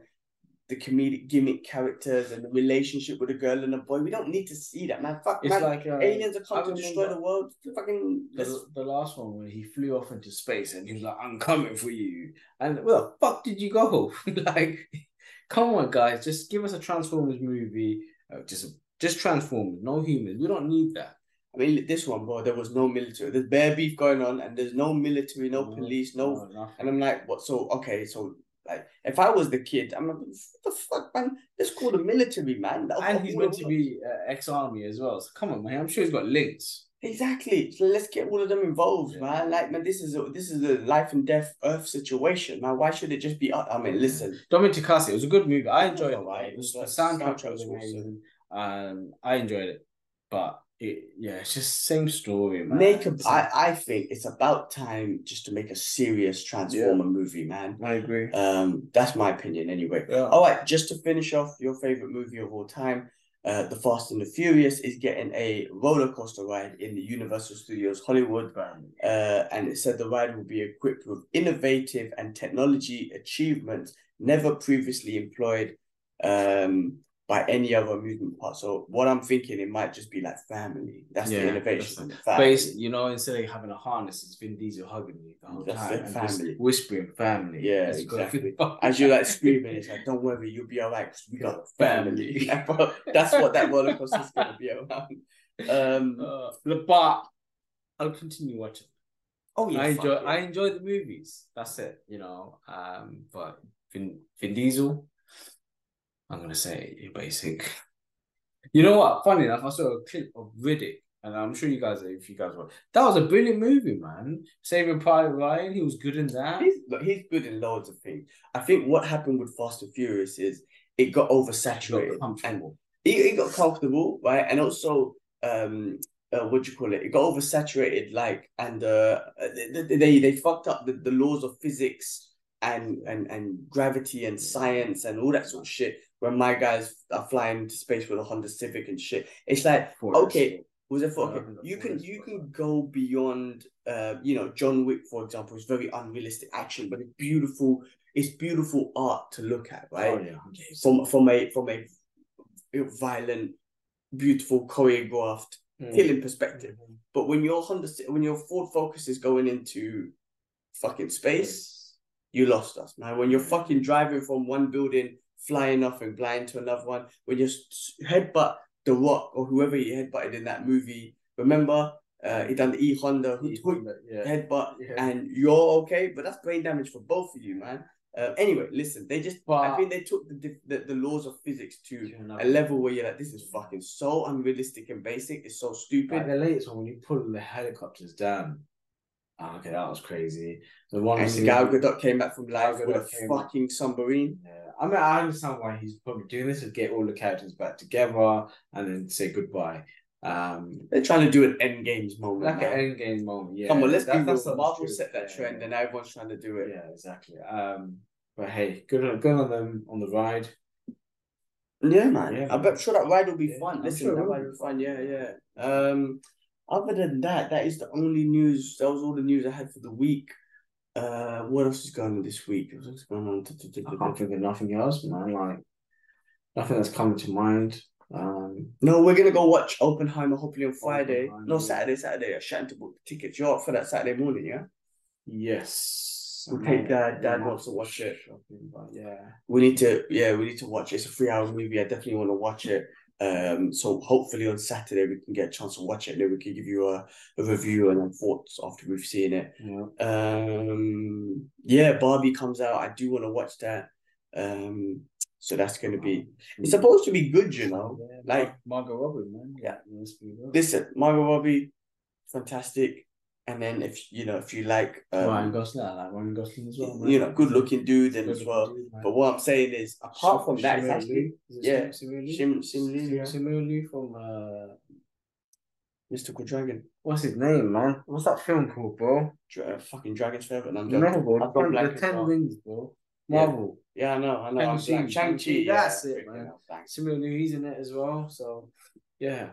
the comedic gimmick characters and the relationship with a girl and a boy. We don't need to see that, man. Fuck, It's man. like uh, Aliens are coming to destroy the world. Fucking. the, the last one when he flew off into space and he was like, I'm coming for you. And where the fuck did you go? like, come on, guys, just give us a Transformers movie. Uh, just just Transformers, no humans. We don't need that. I mean, this one, bro. There was no military. There's bear beef going on, and there's no military, no No, police, no nothing. And I'm like, what? So okay, so like, if I was the kid, I'm like, what the fuck, man? Let's call the military, man. And he's meant to be uh, ex-army as well. So come on, man. I'm sure he's got links. exactly. So let's get all of them involved, Yeah. man. Like, man, this is a this is a life and death Earth situation, man. Why should it just be? I mean, listen, Dominic Takasi, it was a good movie. I enjoyed it. alright. It was, the soundtrack was amazing. Um, I enjoyed it, but it, yeah, it's just same story, man. make a. I I think it's about time just to make a serious Transformer movie, man. I agree. Um, that's my opinion, anyway. Yeah. All right, just to finish off your favorite movie of all time, uh, The Fast and the Furious is getting a roller coaster ride in the Universal Studios Hollywood. Uh, and it said the ride will be equipped with innovative and technology achievements never previously employed um, by any other amusement park. So what I'm thinking, it might just be like family. That's Yeah, the innovation. that's family. Base, you know, instead of having a harness, it's Vin Diesel hugging you the whole That's time it, family. whispering family. Yeah, It's exactly. As you're like screaming, it's like, don't worry, you'll be all right because we got family. Family. Bro, That's what that roller coaster is going to be around. Um, Uh, but I'll continue watching. oh, yeah. I enjoy yeah. I enjoy the movies. That's it, you know. Um, but Vin, Vin Diesel, I'm gonna say you're basic. You know what? Funny enough, I saw a clip of Riddick, and I'm sure you guys, if you guys were, that was a brilliant movie, man. Saving Private Ryan, he was good in that. He's, look, he's good in loads of things. I think what happened with Fast and Furious is it got oversaturated. got comfortable. He, he got comfortable, right? And also, um, uh, what do you call it? It got oversaturated, like, and uh, they they, they fucked up the, the laws of physics and and and gravity and science and all that sort of shit. When my guys are flying to space with a Honda Civic and shit, it's like okay, was it for okay? You can you can go beyond. Uh, you know, John Wick, for example, is very unrealistic action, but it's beautiful. It's beautiful art to look at, right? Oh, yeah. From from a from a violent, beautiful, choreographed mm. killing perspective. Mm-hmm. But when your Honda, when your Ford Focus is going into fucking space, you lost us, man. When you're fucking driving from one building, flying off and flying to another one, when you headbutt the Rock or whoever he headbutted in that movie, remember uh, he done the E Honda yeah. headbutt, yeah. and you're okay, but that's brain damage for both of you, man. Uh, anyway, listen, they just, but, I think they took the, the, the laws of physics to a level where you're like, this is fucking so unrealistic and basic. It's so stupid. Like the latest one, when you pull the helicopters down, oh, okay, that was crazy. The one and Gal Gadot came back from life with a fucking submarine. Yeah. I mean, I understand why he's probably doing this to get all the characters back together and then say goodbye. Um, They're trying to do an end games moment. Like man. an end game moment, yeah. Come on, let's that, be real. Marvel set that trend, yeah. and everyone's trying to do it. Yeah, exactly. Um, but hey, good on good on them on the ride. Yeah, man. Yeah, I bet sure that ride will be yeah, fun. Listen, sure that ride will be fun. Yeah, yeah. Um, other than that, that is the only news. That was all the news I had for the week. Uh, what else is going on this week? What's going on? I can't think of nothing else, man. Like nothing that's coming to mind. Um, no, we're gonna go watch Oppenheimer hopefully on Friday. No, Saturday, Saturday. I shan't book the tickets. You're up for that Saturday morning, yeah? Yes. We take dad. Dad wants to watch it. Shopping, but yeah, we need to. Yeah, we need to watch it. It's a three-hour movie. I definitely want to watch it. Um, so hopefully on Saturday we can get a chance to watch it, and then we can give you a, a review and thoughts after we've seen it. Yeah. Um, yeah, Barbie comes out. I do want to watch that. Um, so that's going to be. It's supposed to be good, you know. Yeah, like Margot Robbie, man. Yeah. Listen, Margot Robbie, fantastic. And then if you know if you like um, Ryan Gosling, I like Ryan Gosling as well. Man. You know, good looking dude then as well. Dude, but what I'm saying is, apart from that, it's actually yeah, Shim Shim Lee, from uh, Mystical Dragon. What's his name, man? What's that film called, bro? Dra- fucking Dragon's Forever. No, bro. The, the Ten Rings, bro. Marvel. Yeah, I know, I know. Shang-Chi. Shang-Chi. That's yeah, it, man. Similarly, he's in it as well. So, yeah.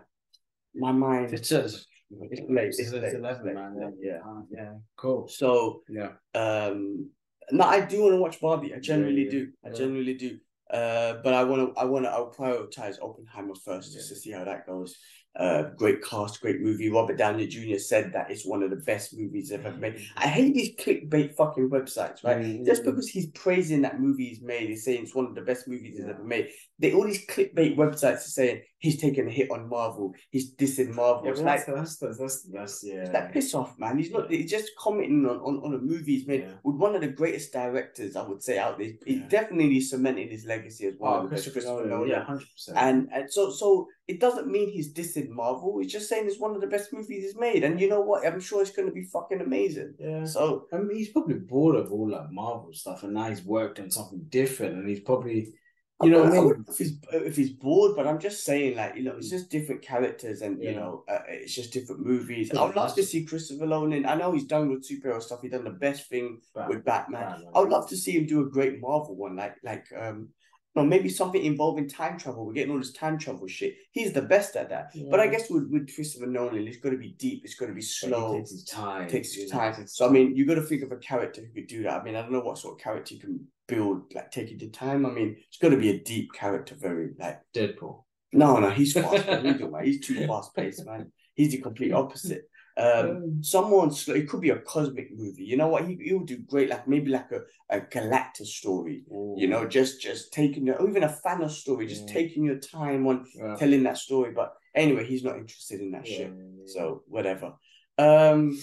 My mind. It says. It's late. It's, it's, late. 11, late. man. Yeah. Yeah. Yeah. Cool. So, yeah. Um, no, I do want to watch Barbie. I genuinely yeah, do. I genuinely do. Uh, but I want to. I want to. I'll prioritize Oppenheimer first, just to see how that goes. Uh, great cast, great movie. Robert Downey Jr. said that it's one of the best movies I've ever made. Mm. I hate these clickbait fucking websites, right? Mm-hmm. Just because he's praising that movie he's made, he's saying it's one of the best movies he's ever made. They all these clickbait websites are saying he's taking a hit on Marvel, he's dissing Marvel. Yeah, like, that's, that's, that's, that's, yeah. that piss off, man. He's not. He's just commenting on, on, on a movie he's made yeah. with one of the greatest directors I would say out there. He's yeah. definitely cemented his legacy as well. Oh, Christopher Nolan, yeah, hundred percent. And and so so it doesn't mean he's dissing Marvel. He's just saying it's one of the best movies he's made. And you know what? I'm sure it's going to be fucking amazing. Yeah. So I mean, he's probably bored of all that Marvel stuff, and now he's worked on something different, and he's probably. You know, I, I mean? if he's if he's bored, but I'm just saying, like you know, it's just different characters, and yeah. you know, uh, it's just different movies. I would love to see Christopher Nolan. I know he's done with superhero stuff. He's done the best thing Batman. with Batman. Batman. I would love to see him do a great Marvel one, like like um no, maybe something involving time travel. We're getting all this time travel shit. He's the best at that. Yeah. But I guess with, with Christopher Nolan, it's got to be deep. It's got to be slow. It takes his time. takes his time. So I mean, you got to think of a character who could do that. I mean, I don't know what sort of character you can build, like taking the time. I mean, it's got to be a deep character, very like Deadpool. No, no, he's fast. he's too fast paced, man. He's the complete opposite. Um, someone it could be a cosmic movie. You know what? He he'll do great, like maybe like a, a Galactus story. Ooh. You know, just just taking or even a Thanos story, just yeah. taking your time on yeah. telling that story. But anyway, he's not interested in that yeah, shit. So whatever. Um,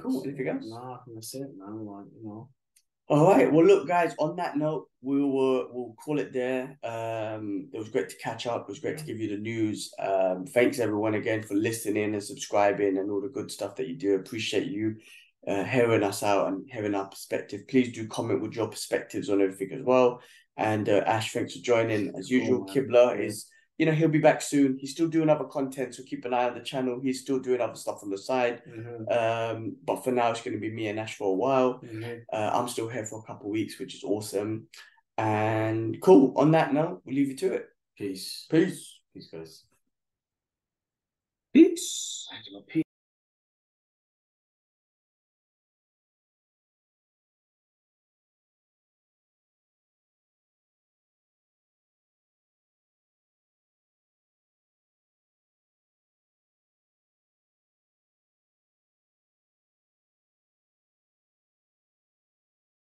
cool. Anything else? Nah, that's it, man. Like you know. All right. Well, look, guys. On that note, we will we'll call it there. Um, it was great to catch up. It was great to give you the news. Um, thanks everyone again for listening and subscribing and all the good stuff that you do. Appreciate you uh, hearing us out and hearing our perspective. Please do comment with your perspectives on everything as well. And uh, Ash, thanks for joining. As usual, oh, Kibla is you know, he'll be back soon. He's still doing other content, so keep an eye on the channel. He's still doing other stuff on the side. Mm-hmm. Um, but for now, it's going to be me and Ash for a while. Mm-hmm. Uh, I'm still here for a couple weeks, which is awesome. And cool. On that note, we'll leave you to it. Peace. Peace. Peace, guys. Peace. Peace.